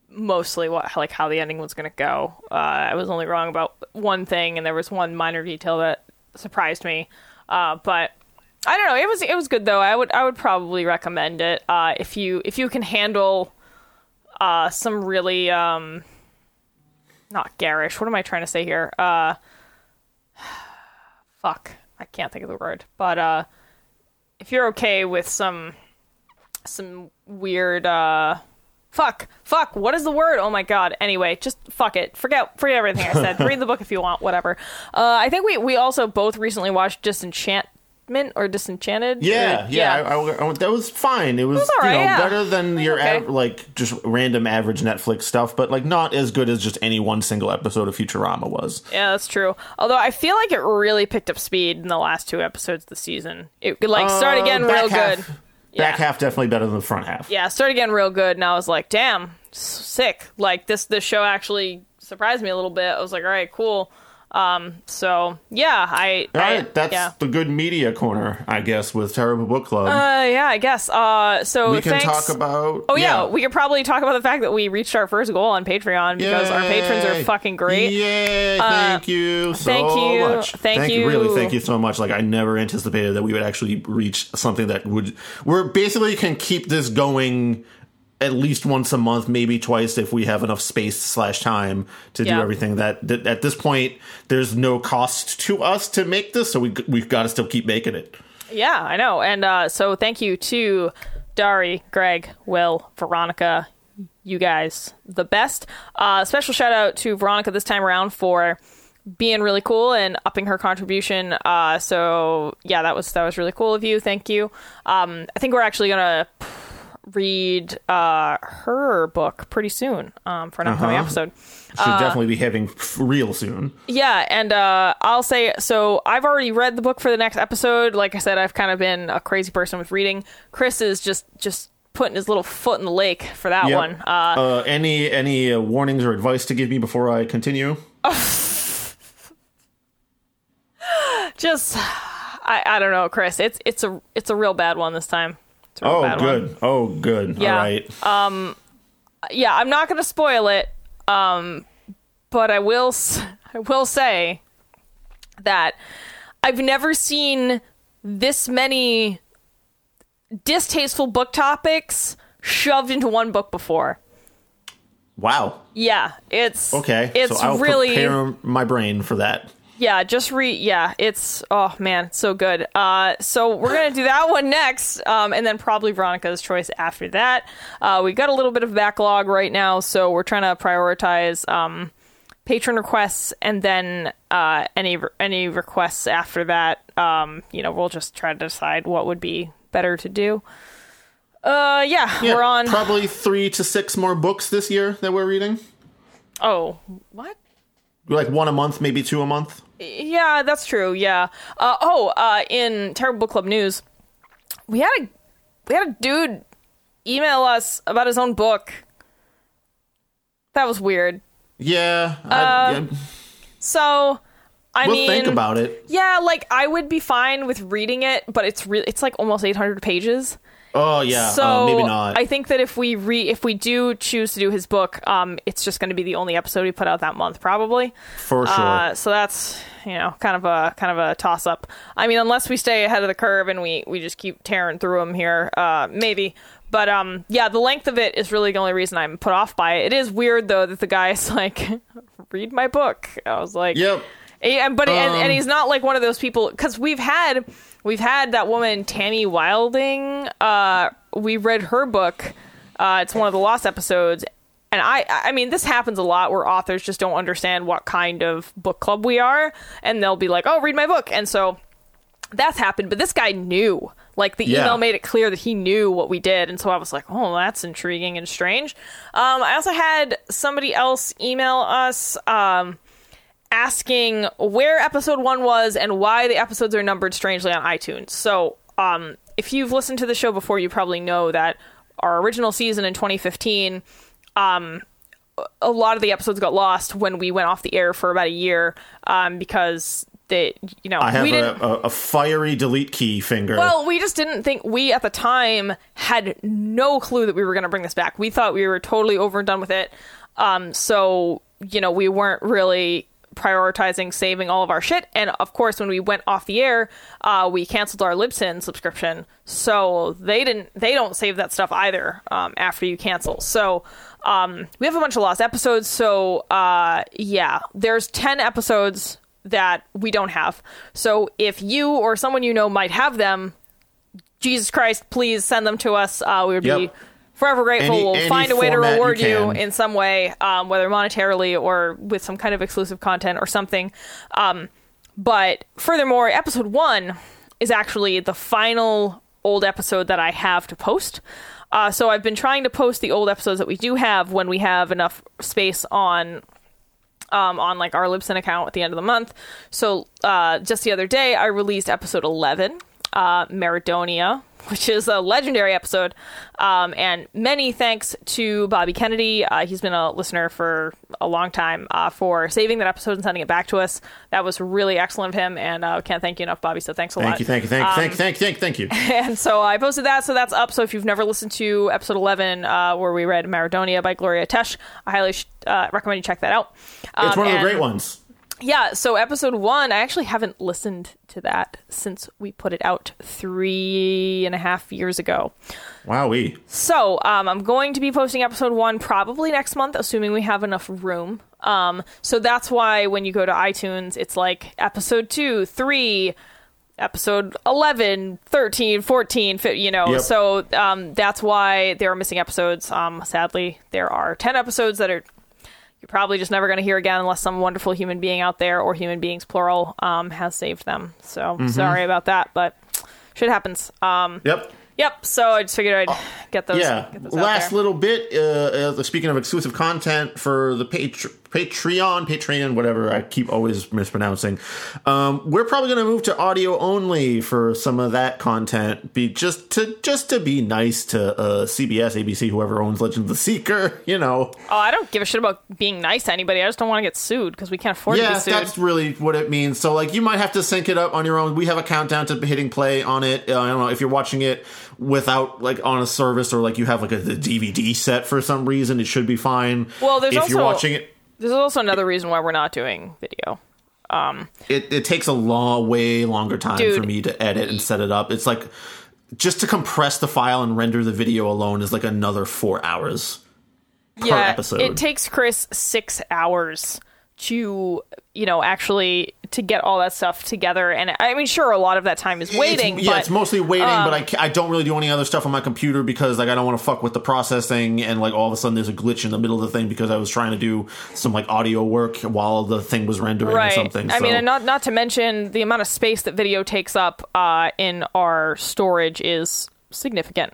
[SPEAKER 1] mostly what like how the ending was gonna go. Uh, I was only wrong about one thing, and there was one minor detail that surprised me. Uh, but I don't know. It was it was good though. I would I would probably recommend it uh, if you if you can handle uh, some really um, not garish. What am I trying to say here? Uh, (sighs) fuck, I can't think of the word. But uh, if you're okay with some some weird uh fuck fuck what is the word oh my god anyway just fuck it forget forget everything i said (laughs) read the book if you want whatever uh i think we we also both recently watched disenchantment or disenchanted
[SPEAKER 2] yeah
[SPEAKER 1] Or-
[SPEAKER 2] yeah, I, I- I- that was fine it was,
[SPEAKER 1] all right,
[SPEAKER 2] you know
[SPEAKER 1] yeah.
[SPEAKER 2] better than your
[SPEAKER 1] okay.
[SPEAKER 2] av- like just random average netflix stuff but like not as good as just any one single episode of futurama was
[SPEAKER 1] yeah that's true although i feel like it really picked up speed in the last two episodes of the season it like started
[SPEAKER 2] Uh,
[SPEAKER 1] getting
[SPEAKER 2] back
[SPEAKER 1] real
[SPEAKER 2] half-
[SPEAKER 1] good
[SPEAKER 2] back
[SPEAKER 1] Yeah.
[SPEAKER 2] half definitely better than the front half
[SPEAKER 1] yeah, it started getting real good, and I was like, "Damn, sick!" Like this, this show actually surprised me a little bit. I was like, "All right, cool." Um, so yeah, I,
[SPEAKER 2] All right, I that's
[SPEAKER 1] yeah,
[SPEAKER 2] the good media corner, I guess, with Terrible Book Club.
[SPEAKER 1] uh, yeah, I guess. Uh, so
[SPEAKER 2] we can
[SPEAKER 1] thanks.
[SPEAKER 2] talk about.
[SPEAKER 1] Oh yeah, we could probably talk about the fact that we reached our first goal on Patreon because our patrons are fucking great. Uh,
[SPEAKER 2] Thank you so
[SPEAKER 1] thank you.
[SPEAKER 2] much.
[SPEAKER 1] Thank
[SPEAKER 2] Really,
[SPEAKER 1] you.
[SPEAKER 2] Really, thank you so much. Like I never anticipated that we would actually reach something that would. We're basically can keep this going at least once a month, maybe twice if we have enough space slash time to do everything. That, that at this point, there's no cost to us to make this, so we we've got to still keep making it.
[SPEAKER 1] Yeah, I know. And uh, so thank you to Dari, Greg, Will, Veronica, you guys, the best. Uh, special shout out to Veronica this time around for being really cool and upping her contribution. Uh, so yeah, that was that was really cool of you. Thank you. Um, I think we're actually gonna read uh, her book pretty soon um, for an upcoming
[SPEAKER 2] Uh-huh.
[SPEAKER 1] episode.
[SPEAKER 2] Should definitely be having f- real soon.
[SPEAKER 1] Yeah, and uh, I'll say so. I've already read the book for the next episode. Like I said, I've kind of been a crazy person with reading. Chris is just just putting his little foot in the lake for that
[SPEAKER 2] Yep.
[SPEAKER 1] one. Uh,
[SPEAKER 2] Uh, any any uh, warnings or advice to give me before I continue? (laughs)
[SPEAKER 1] just I, I don't know, Chris. It's it's a it's a real bad one this time. A
[SPEAKER 2] Oh,
[SPEAKER 1] bad
[SPEAKER 2] good.
[SPEAKER 1] One.
[SPEAKER 2] Oh, good.
[SPEAKER 1] Yeah.
[SPEAKER 2] All right.
[SPEAKER 1] Yeah, I'm not going to spoil it. Um, but I will (laughs) I will say that I've never seen this many distasteful book topics shoved into one book before.
[SPEAKER 2] wow.
[SPEAKER 1] Yeah, it's
[SPEAKER 2] Okay.
[SPEAKER 1] It's
[SPEAKER 2] so I'll
[SPEAKER 1] really
[SPEAKER 2] prepare my brain for that.
[SPEAKER 1] Yeah. Just read. Yeah, it's oh man, so good. Uh, so we're gonna do that one next, um, and then probably Veronica's choice after that. Uh, we've got a little bit of backlog right now, so we're trying to prioritize um, patron requests, and then uh, any any requests after that. Um, you know, we'll just try to decide what would be better to do. Uh, yeah,
[SPEAKER 2] Yeah,
[SPEAKER 1] we're on.
[SPEAKER 2] probably three to six more books this year that we're reading.
[SPEAKER 1] oh, what?
[SPEAKER 2] Like one a month, maybe two a month.
[SPEAKER 1] Yeah, that's true. Yeah. Uh, oh, uh, in Terrible Book Club news, we had a we had a dude email us about his own book. That was weird.
[SPEAKER 2] Yeah, I, yeah.
[SPEAKER 1] So, I
[SPEAKER 2] we'll
[SPEAKER 1] mean,
[SPEAKER 2] think about it.
[SPEAKER 1] yeah, like I would be fine with reading it, but it's really it's like almost 800 pages.
[SPEAKER 2] Oh yeah,
[SPEAKER 1] So
[SPEAKER 2] uh, maybe not.
[SPEAKER 1] I think that if we re if we do choose to do his book, um, it's just going to be the only episode we put out that month, probably.
[SPEAKER 2] for sure.
[SPEAKER 1] Uh, so that's you know kind of a kind of a toss up. I mean, unless we stay ahead of the curve and we we just keep tearing through them here, uh, maybe. But um, yeah, the length of it is really the only reason I'm put off by it. It is weird though that the guy's (laughs) like, read my book. I was like,
[SPEAKER 2] yep.
[SPEAKER 1] and, but and,
[SPEAKER 2] Um,
[SPEAKER 1] and he's not like one of those people because we've had we've had that woman Tammy Wilding. Uh, we read her book. Uh, it's one of the lost episodes, and I I mean this happens a lot where authors just don't understand what kind of book club we are, and they'll be like, oh, read my book, and so that's happened. But this guy knew. Like the
[SPEAKER 2] Yeah.
[SPEAKER 1] email made it clear that he knew what we did, and so I was like, "Oh, that's intriguing and strange." Um, I also had somebody else email us. Um, asking where episode one was and why the episodes are numbered strangely on iTunes. So, um, if you've listened to the show before, you probably know that our original season in 2015, um, a lot of the episodes got lost when we went off the air for about a year um, because they, you know,
[SPEAKER 2] I have
[SPEAKER 1] we
[SPEAKER 2] a,
[SPEAKER 1] didn't.
[SPEAKER 2] a, a fiery delete key finger.
[SPEAKER 1] Well, we just didn't think we at the time had no clue that we were going to bring this back. We thought we were totally over and done with it. Um, so you know, we weren't really prioritizing saving all of our shit. And of course, when we went off the air, uh, we canceled our Libsyn subscription, so they didn't. They don't save that stuff either um, after you cancel. So. Um, we have a bunch of lost episodes, so uh, yeah, there's ten episodes that we don't have. So if you or someone you know might have them, Jesus Christ, please send them to us. Uh, we would be
[SPEAKER 2] Yep.
[SPEAKER 1] Forever grateful.
[SPEAKER 2] Any-
[SPEAKER 1] we'll
[SPEAKER 2] any
[SPEAKER 1] find a way to
[SPEAKER 2] format you
[SPEAKER 1] reward you, in some way, um, whether monetarily or with some kind of exclusive content or something. Um, but furthermore, episode one is actually the final old episode that I have to post. Uh, so I've been trying to post the old episodes that we do have when we have enough space on um, on like our Libsyn account at the end of the month. So uh, just the other day, I released episode 11, uh, Maradonia, which is a legendary episode. Um, and many thanks to Bobby Kennedy. Uh, he's been a listener for a long time uh, for saving that episode and sending it back to us. That was really excellent of him, and uh, can't thank you enough, Bobby. So thanks a lot.
[SPEAKER 2] thank you, thank you, thank you, thank you, thank you, thank you, thank you.
[SPEAKER 1] And so I posted that, so that's up. So if you've never listened to episode 11, uh, where we read Maradonia by Gloria Tesch, I highly sh- uh, recommend you check that out.
[SPEAKER 2] It's
[SPEAKER 1] Um,
[SPEAKER 2] one of the great ones.
[SPEAKER 1] Yeah, so episode one, I actually haven't listened to that since we put it out three and a half years ago.
[SPEAKER 2] Wowee.
[SPEAKER 1] So um, I'm going to be posting episode one probably next month, assuming we have enough room. Um, so that's why when you go to iTunes, it's like episode two, three, episode 11, 13, 14, fi- you know.
[SPEAKER 2] Yep.
[SPEAKER 1] So um, that's why there are missing episodes. Um, sadly, there are 10 episodes that are you're probably just never going to hear again unless some wonderful human being out there or human beings plural um, has saved them. So
[SPEAKER 2] Mm-hmm.
[SPEAKER 1] sorry about that, but shit happens. Um,
[SPEAKER 2] Yep.
[SPEAKER 1] Yep. So I just figured I'd get those.
[SPEAKER 2] Yeah.
[SPEAKER 1] Get those out
[SPEAKER 2] Last little bit. Uh, uh, speaking of exclusive content for the Patr- Patreon, Patreon, whatever. I keep always mispronouncing. Um, we're probably going to move to audio only for some of that content. Be just to just to be nice to uh, CBS, ABC, whoever owns Legend of the Seeker. (laughs) You know.
[SPEAKER 1] Oh, I don't give a shit about being nice to anybody. I just don't want to get sued because we can't afford to
[SPEAKER 2] Yeah,
[SPEAKER 1] be sued.
[SPEAKER 2] that's really what it means. So, like, you might have to sync it up on your own. We have a countdown to hitting play on it. Uh, I don't know if you're watching it without like on a service or like you have like a the DVD set for some reason. It should be fine.
[SPEAKER 1] Well, there's
[SPEAKER 2] if you're watching it.
[SPEAKER 1] There's also another reason why we're not doing video.
[SPEAKER 2] Um, it, it takes a long, way longer time
[SPEAKER 1] Dude.
[SPEAKER 2] for me to edit and set it up. It's like just to compress the file and render the video alone is like another four hours.
[SPEAKER 1] yeah,
[SPEAKER 2] episode.
[SPEAKER 1] it takes Chris six hours to you know actually to get all that stuff together. And i mean sure a lot of that time is waiting
[SPEAKER 2] It's, yeah,
[SPEAKER 1] but um,
[SPEAKER 2] it's mostly waiting, but I, I don't really do any other stuff on my computer because like I don't want to fuck with the processing and like all of a sudden there's a glitch in the middle of the thing because I was trying to do some like audio work while the thing was rendering
[SPEAKER 1] right.
[SPEAKER 2] or something.
[SPEAKER 1] i mean and not not to mention the amount of space that video takes up uh, in our storage is significant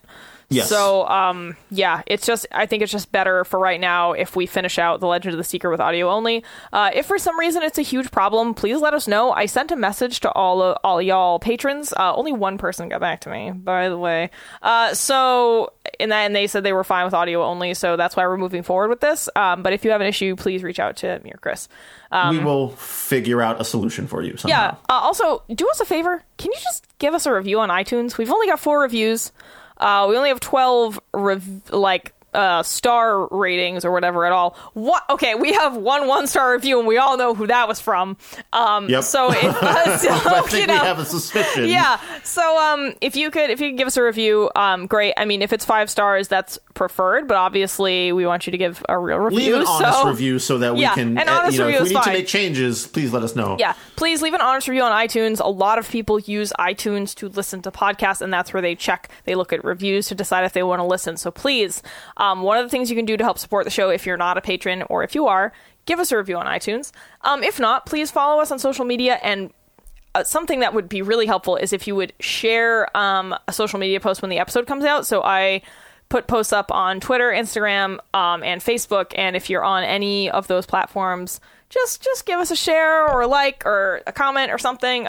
[SPEAKER 2] Yes.
[SPEAKER 1] So, um, yeah, it's just, I think it's just better for right now if we finish out The Legend of the Seeker with audio only. Uh, if for some reason it's a huge problem, please let us know. I sent a message to all of, all y'all patrons. Uh, only one person got back to me, by the way. Uh, so, and then they said they were fine with audio only, so that's why we're moving forward with this. Um, but if you have an issue, please reach out to me or Chris.
[SPEAKER 2] we will figure out a solution for you somehow.
[SPEAKER 1] um, Yeah. Uh, also, do us a favor. Can you just give us a review on iTunes? We've only got four reviews. Uh, we only have twelve rev- like uh, star ratings or whatever at all. What? Okay, we have one one star review, and we all know who that was from. Um,
[SPEAKER 2] Yep.
[SPEAKER 1] So, (laughs) if, uh, so
[SPEAKER 2] I think
[SPEAKER 1] you know,
[SPEAKER 2] we have a suspicion.
[SPEAKER 1] yeah. So um if you could if you could give us a review, um great. I mean if it's five stars that's preferred, but obviously we want you to give a real review.
[SPEAKER 2] Leave an honest
[SPEAKER 1] so
[SPEAKER 2] review so that we
[SPEAKER 1] Yeah,
[SPEAKER 2] can,
[SPEAKER 1] an
[SPEAKER 2] uh,
[SPEAKER 1] honest
[SPEAKER 2] you know,
[SPEAKER 1] review
[SPEAKER 2] if we need to make changes, please let us know.
[SPEAKER 1] yeah, please leave an honest review on iTunes. A lot of people use iTunes to listen to podcasts, and that's where they check. They look at reviews to decide if they want to listen. So please, um, one of the things you can do to help support the show if you're not a patron or if you are, give us a review on iTunes. Um, if not, please follow us on social media and uh, something that would be really helpful is if you would share um, a social media post when the episode comes out. So I put posts up on Twitter, Instagram, um, and Facebook. And if you're on any of those platforms, just just give us a share or a like or a comment or something.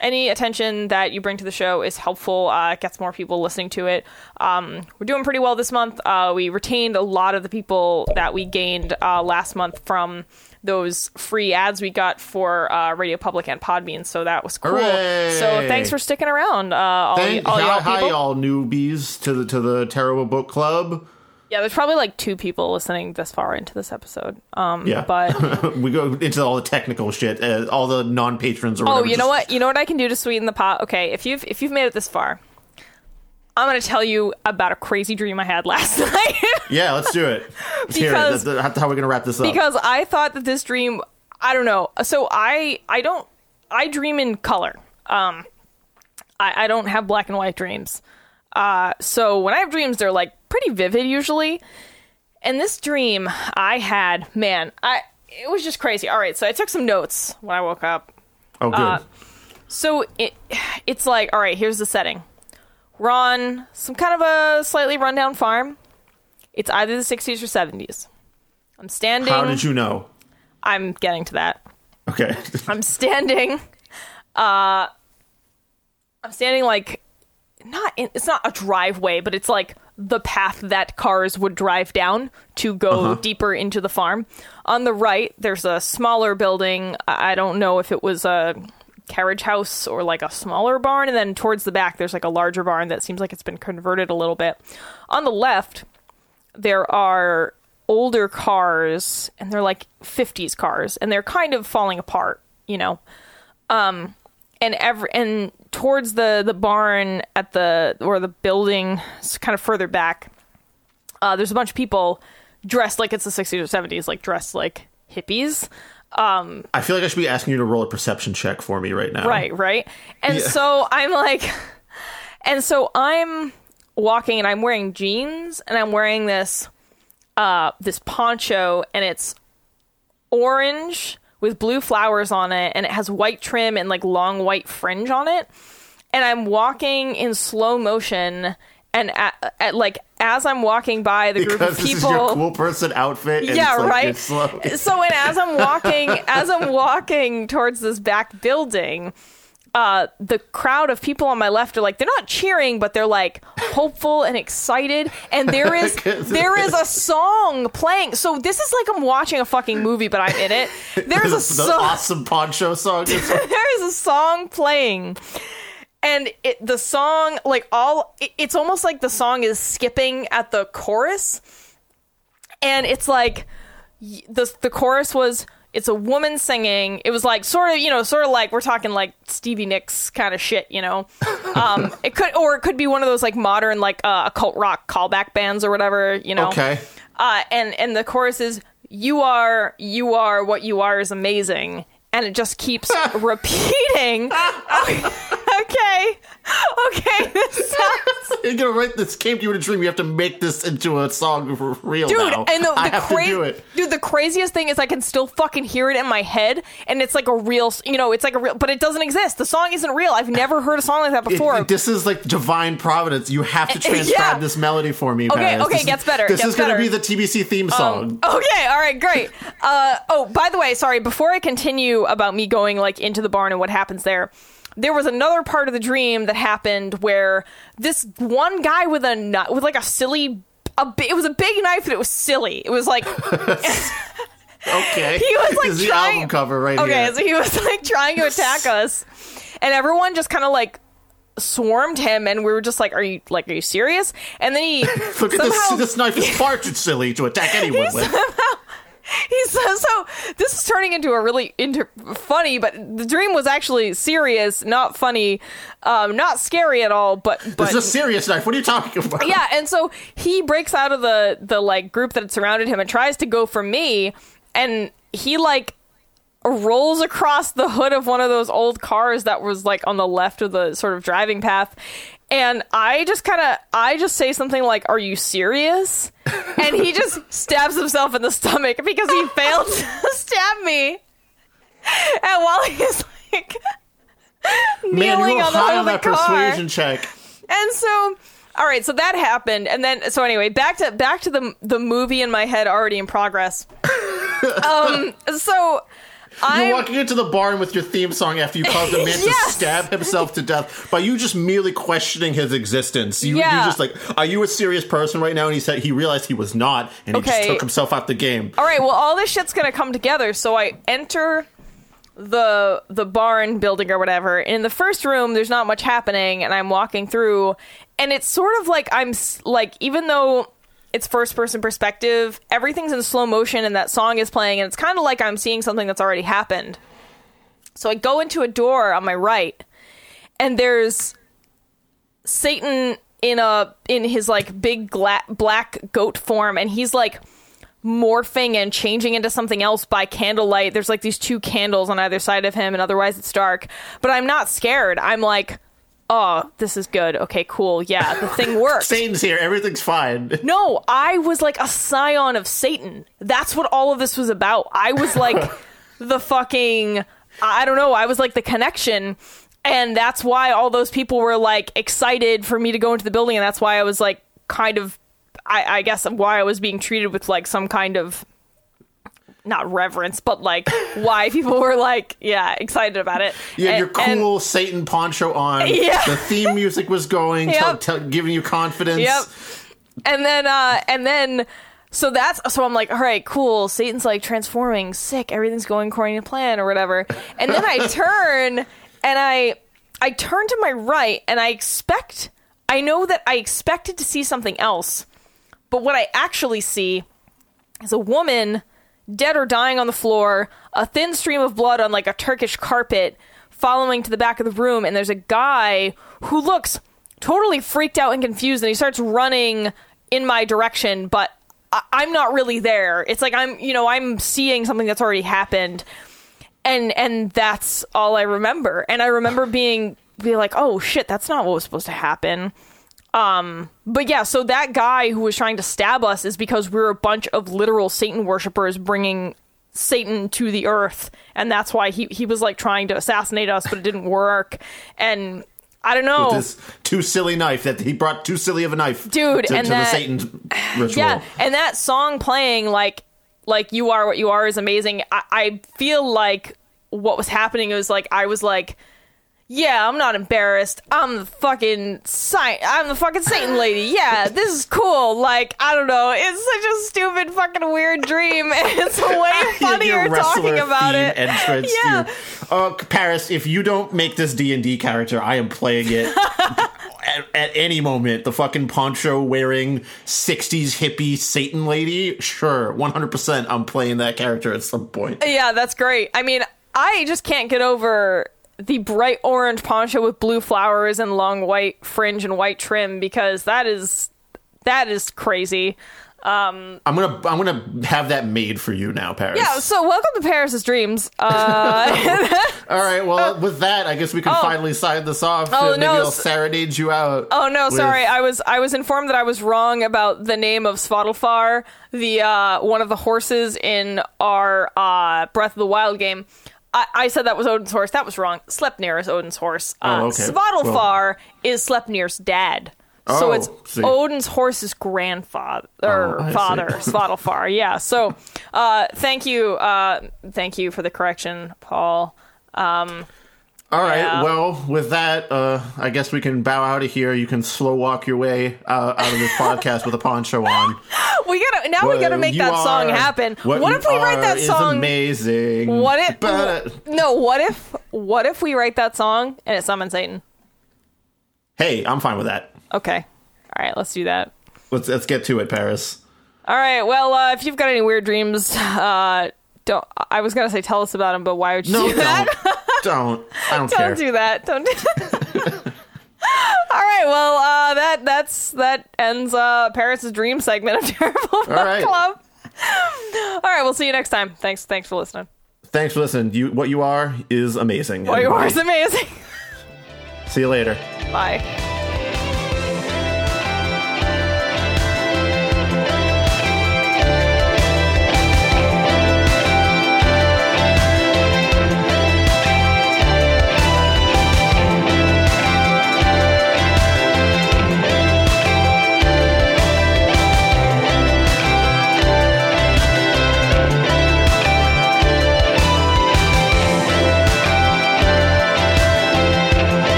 [SPEAKER 1] Any attention that you bring to the show is helpful. Uh, it gets more people listening to it. Um, we're doing pretty well this month. Uh, we retained a lot of the people that we gained uh, last month from those free ads we got for uh, Radio Public and Podbean, so that was cool.
[SPEAKER 2] Hooray!
[SPEAKER 1] So thanks for sticking around, uh, all,
[SPEAKER 2] Thank,
[SPEAKER 1] y- all
[SPEAKER 2] hi,
[SPEAKER 1] y'all
[SPEAKER 2] hi, y'all newbies to the to the Terrible Book Club.
[SPEAKER 1] Yeah, there's probably like two people listening this far into this episode. Um,
[SPEAKER 2] Yeah,
[SPEAKER 1] but (laughs)
[SPEAKER 2] we go into all the technical shit, uh, all the non patrons.
[SPEAKER 1] oh, you know what? You know what I can do to sweeten the pot? Okay, if you've if you've made it this far, I'm gonna tell you about a crazy dream I had last (laughs) night.
[SPEAKER 2] Yeah, let's do it. Let's hear it.
[SPEAKER 1] Because-
[SPEAKER 2] That's, how we're gonna wrap this up.
[SPEAKER 1] because I thought that this dream I don't know. So I I don't I dream in color. Um I, I don't have black and white dreams. Uh so when I have dreams they're like pretty vivid usually. And this dream I had, man, I it was just crazy. All right, so I took some notes when I woke up.
[SPEAKER 2] oh, good.
[SPEAKER 1] uh, So it it's like, all right, here's the setting. We're on some kind of a slightly rundown farm. It's either the 60s or 70s. I'm standing.
[SPEAKER 2] how did you know?
[SPEAKER 1] I'm getting to that.
[SPEAKER 2] Okay. (laughs)
[SPEAKER 1] I'm standing. Uh, I'm standing like not. In, it's not a driveway, but it's like the path that cars would drive down to go deeper into the farm. On the right, there's a smaller building. I I don't know if it was a carriage house or like a smaller barn, and then towards the back, there's like a larger barn that seems like it's been converted a little bit. On the left, there are older cars and they're like 50s cars and they're kind of falling apart you know um and every and towards the the barn at the or the building kind of further back uh there's a bunch of people dressed like it's the 60s or 70s like dressed like hippies
[SPEAKER 2] I feel like I should be asking you to roll a perception check for me right now.
[SPEAKER 1] Right, right. And
[SPEAKER 2] Yeah.
[SPEAKER 1] so I'm like, and so I'm walking and I'm wearing jeans and I'm wearing this, uh, this poncho and it's orange with blue flowers on it and it has white trim and like long white fringe on it. And I'm walking in slow motion and at, at like as I'm walking by the group
[SPEAKER 2] Because
[SPEAKER 1] of
[SPEAKER 2] this
[SPEAKER 1] people
[SPEAKER 2] is your cool person outfit. And
[SPEAKER 1] yeah,
[SPEAKER 2] it's like,
[SPEAKER 1] right. So when as I'm walking, as I'm walking towards this back building, uh, the crowd of people on my left are like they're not cheering, but they're like hopeful and excited. And there is (laughs) there is a (laughs) song playing. So this is like I'm watching a fucking movie, but I'm in it. There's
[SPEAKER 2] the,
[SPEAKER 1] a (laughs) song.
[SPEAKER 2] awesome poncho song.
[SPEAKER 1] There is a song playing and it, the song like all it, it's almost like the song is skipping at the chorus and it's like the the chorus was it's a woman singing. It was like sort of you know sort of like we're talking like stevie nicks kind of shit you know? (laughs) Um it could or it could be one of those like modern like uh occult rock callback bands or whatever you know?
[SPEAKER 2] Okay.
[SPEAKER 1] uh, and and the chorus is you are you are what you are is amazing. And it just keeps (laughs) repeating (laughs) okay okay this (laughs) sounds
[SPEAKER 2] You're gonna write this came to you in a dream. You have to make this into a song for real
[SPEAKER 1] dude
[SPEAKER 2] now.
[SPEAKER 1] and the, (laughs)
[SPEAKER 2] I
[SPEAKER 1] the
[SPEAKER 2] have to do it.
[SPEAKER 1] dude the craziest thing is i can still fucking hear it in my head and it's like a real you know it's like a real but it doesn't exist the song isn't real i've never heard a song like that
[SPEAKER 2] It-
[SPEAKER 1] before
[SPEAKER 2] this is like divine providence. You have to (laughs) transcribe
[SPEAKER 1] yeah.
[SPEAKER 2] this melody for me.
[SPEAKER 1] Okay, okay,
[SPEAKER 2] This is-
[SPEAKER 1] gets better,
[SPEAKER 2] This
[SPEAKER 1] gets
[SPEAKER 2] is gonna be the TBC theme song.
[SPEAKER 1] Okay, all right, great. Uh, oh, by the way, sorry, before I continue about me going like into the barn and what happens there, there was another part of the dream that happened where this one guy with a nut with like a silly a it was a big knife and it was silly. It was like (laughs)
[SPEAKER 2] okay,
[SPEAKER 1] he was like
[SPEAKER 2] is the
[SPEAKER 1] trying
[SPEAKER 2] album cover right
[SPEAKER 1] Okay,
[SPEAKER 2] here.
[SPEAKER 1] so he was like trying to attack (laughs) us. And everyone just kind of like swarmed him and we were just like are you like are you serious? And then he (laughs)
[SPEAKER 2] Look at
[SPEAKER 1] somehow-
[SPEAKER 2] this. This knife is far too silly to attack anyone with. (laughs)
[SPEAKER 1] he says so this is turning into a really into funny but the dream was actually serious not funny um not scary at all but
[SPEAKER 2] This
[SPEAKER 1] but
[SPEAKER 2] is a serious knife. What are you talking about? (laughs)
[SPEAKER 1] yeah and so he breaks out of the the like group that had surrounded him and tries to go for me and he like rolls across the hood of one of those old cars that was like on the left of the sort of driving path and i just kind of i just say something like are you serious? (laughs) And he just stabs himself in the stomach because he failed to (laughs) stab me. And while he's like
[SPEAKER 2] Man,
[SPEAKER 1] kneeling
[SPEAKER 2] you
[SPEAKER 1] on the hood of the car.
[SPEAKER 2] persuasion check.
[SPEAKER 1] and so all right so that happened. And then so anyway back to back to the the movie in my head already in progress. (laughs) Um so I'm
[SPEAKER 2] walking into the barn with your theme song after you caused a man to (laughs) stab himself to death by you just merely questioning his existence. You,
[SPEAKER 1] Yeah.
[SPEAKER 2] you just like, are you a serious person right now? And he said he realized he was not, and he just took himself out the game.
[SPEAKER 1] all right well all this shit's gonna come together so i enter the the barn building or whatever in the first room there's not much happening and i'm walking through and it's sort of like i'm like even though it's first person perspective everything's in slow motion and that song is playing and it's kind of like i'm seeing something that's already happened so i go into a door on my right and there's satan in a in his like big gla- black goat form and he's like morphing and changing into something else by candlelight. There's like these two candles on either side of him, and otherwise it's dark. But I'm not scared. I'm like, oh, this is good. Okay, cool. Yeah, the thing (laughs) works.
[SPEAKER 2] Satan's here. Everything's fine.
[SPEAKER 1] No, I was like a scion of Satan. That's what all of this was about. I was like (laughs) the fucking I don't know, I was like the connection. And that's why all those people were like excited for me to go into the building, and that's why I was like kind of I, I guess why I was being treated with like some kind of not reverence, but like why people were like, yeah, excited about it.
[SPEAKER 2] You had
[SPEAKER 1] And-
[SPEAKER 2] your
[SPEAKER 1] and-
[SPEAKER 2] cool Satan poncho on. (laughs)
[SPEAKER 1] Yeah.
[SPEAKER 2] The theme music was going,
[SPEAKER 1] Yep.
[SPEAKER 2] tell- giving you confidence.
[SPEAKER 1] Yep. And then uh and then so that's so I'm like, all right, cool. Satan's like transforming, sick, everything's going according to plan or whatever. And then I (laughs) turn and I I turn to my right and I expect I know that I expected to see something else. But what I actually see is a woman dead or dying on the floor, a thin stream of blood on like a Turkish carpet following to the back of the room, and there's a guy who looks totally freaked out and confused, and he starts running in my direction, but I- I'm not really there. It's like I'm, you know, I'm seeing something that's already happened, and and that's all I remember. And I remember being be like, oh shit, that's not what was supposed to happen. Um, but yeah, so that guy who was trying to stab us is because we're a bunch of literal Satan worshippers bringing Satan to the earth, and that's why he he was like trying to assassinate us, but it didn't work. And I don't know.
[SPEAKER 2] This too silly knife that he brought too silly of a knife,
[SPEAKER 1] Dude,
[SPEAKER 2] to,
[SPEAKER 1] and
[SPEAKER 2] to
[SPEAKER 1] that-
[SPEAKER 2] the Satan ritual. (sighs)
[SPEAKER 1] Yeah, and that song playing like like you are what you are is amazing. I, I feel like what was happening was like I was like, yeah, I'm not embarrassed. I'm the fucking si- I'm the fucking Satan lady. Yeah, this is cool. Like I don't know, it's such a stupid fucking weird dream, (laughs) it's way (laughs) funnier talking about it.
[SPEAKER 2] Entrance.
[SPEAKER 1] Yeah.
[SPEAKER 2] Uh, Paris, if you don't make this D and D character, I am playing it. (laughs) At, at any moment, the fucking poncho wearing 60s hippie Satan lady, sure, 100% I'm playing that character at some point.
[SPEAKER 1] Yeah, that's great. I mean, I just can't get over the bright orange poncho with blue flowers and long white fringe and white trim because that is that is crazy.
[SPEAKER 2] Um, I'm gonna I'm gonna have that made for you now, Paris.
[SPEAKER 1] Yeah, so welcome to Paris's Dreams. Uh, (laughs) (laughs)
[SPEAKER 2] All right. Well, with that, I guess we can finally sign this off.
[SPEAKER 1] Oh,
[SPEAKER 2] Maybe
[SPEAKER 1] no,
[SPEAKER 2] I'll serenade you out.
[SPEAKER 1] oh no,
[SPEAKER 2] with-
[SPEAKER 1] sorry. I was I was informed that I was wrong about the name of Svadelfar, the uh, one of the horses in our uh, Breath of the Wild game. I, I said that was Odin's horse. That was wrong. Sleipnir is Odin's horse. Uh,
[SPEAKER 2] Oh, okay.
[SPEAKER 1] Svadelfar is Sleipnir's dad. So
[SPEAKER 2] Oh,
[SPEAKER 1] it's
[SPEAKER 2] see.
[SPEAKER 1] Odin's horse's grandfather or
[SPEAKER 2] Oh,
[SPEAKER 1] father, (laughs) Svadelfar. Yeah. So, uh, thank you, uh, thank you for the correction, Paul.
[SPEAKER 2] All right.
[SPEAKER 1] Yeah.
[SPEAKER 2] Well, with that, uh, I guess we can bow out of here. You can slow walk your way uh, out of this (laughs) podcast with a poncho on.
[SPEAKER 1] We gotta now. we gotta make that song happen. What,
[SPEAKER 2] you
[SPEAKER 1] if we write that song?
[SPEAKER 2] amazing.
[SPEAKER 1] What if?
[SPEAKER 2] But
[SPEAKER 1] no. What if? What if we write that song and it summons Satan?
[SPEAKER 2] hey, I'm fine with that.
[SPEAKER 1] Okay. All right. Let's do that.
[SPEAKER 2] Let's let's get to it, Paris.
[SPEAKER 1] All right. Well, uh, if you've got any weird dreams, uh, don't. I was gonna say tell us about them, but why would you
[SPEAKER 2] No,
[SPEAKER 1] do that? (laughs)
[SPEAKER 2] don't, don't. Don't, care.
[SPEAKER 1] Don't that. Don't do that. (laughs) All right. Well, uh, that that's that ends uh, Paris' dream segment of (laughs) Terrible Book
[SPEAKER 2] right.
[SPEAKER 1] Club. All right. We'll see you next time. Thanks. Thanks for listening.
[SPEAKER 2] Thanks for listening. You, what you are is amazing.
[SPEAKER 1] What you are is amazing. (laughs)
[SPEAKER 2] See you later.
[SPEAKER 1] Bye.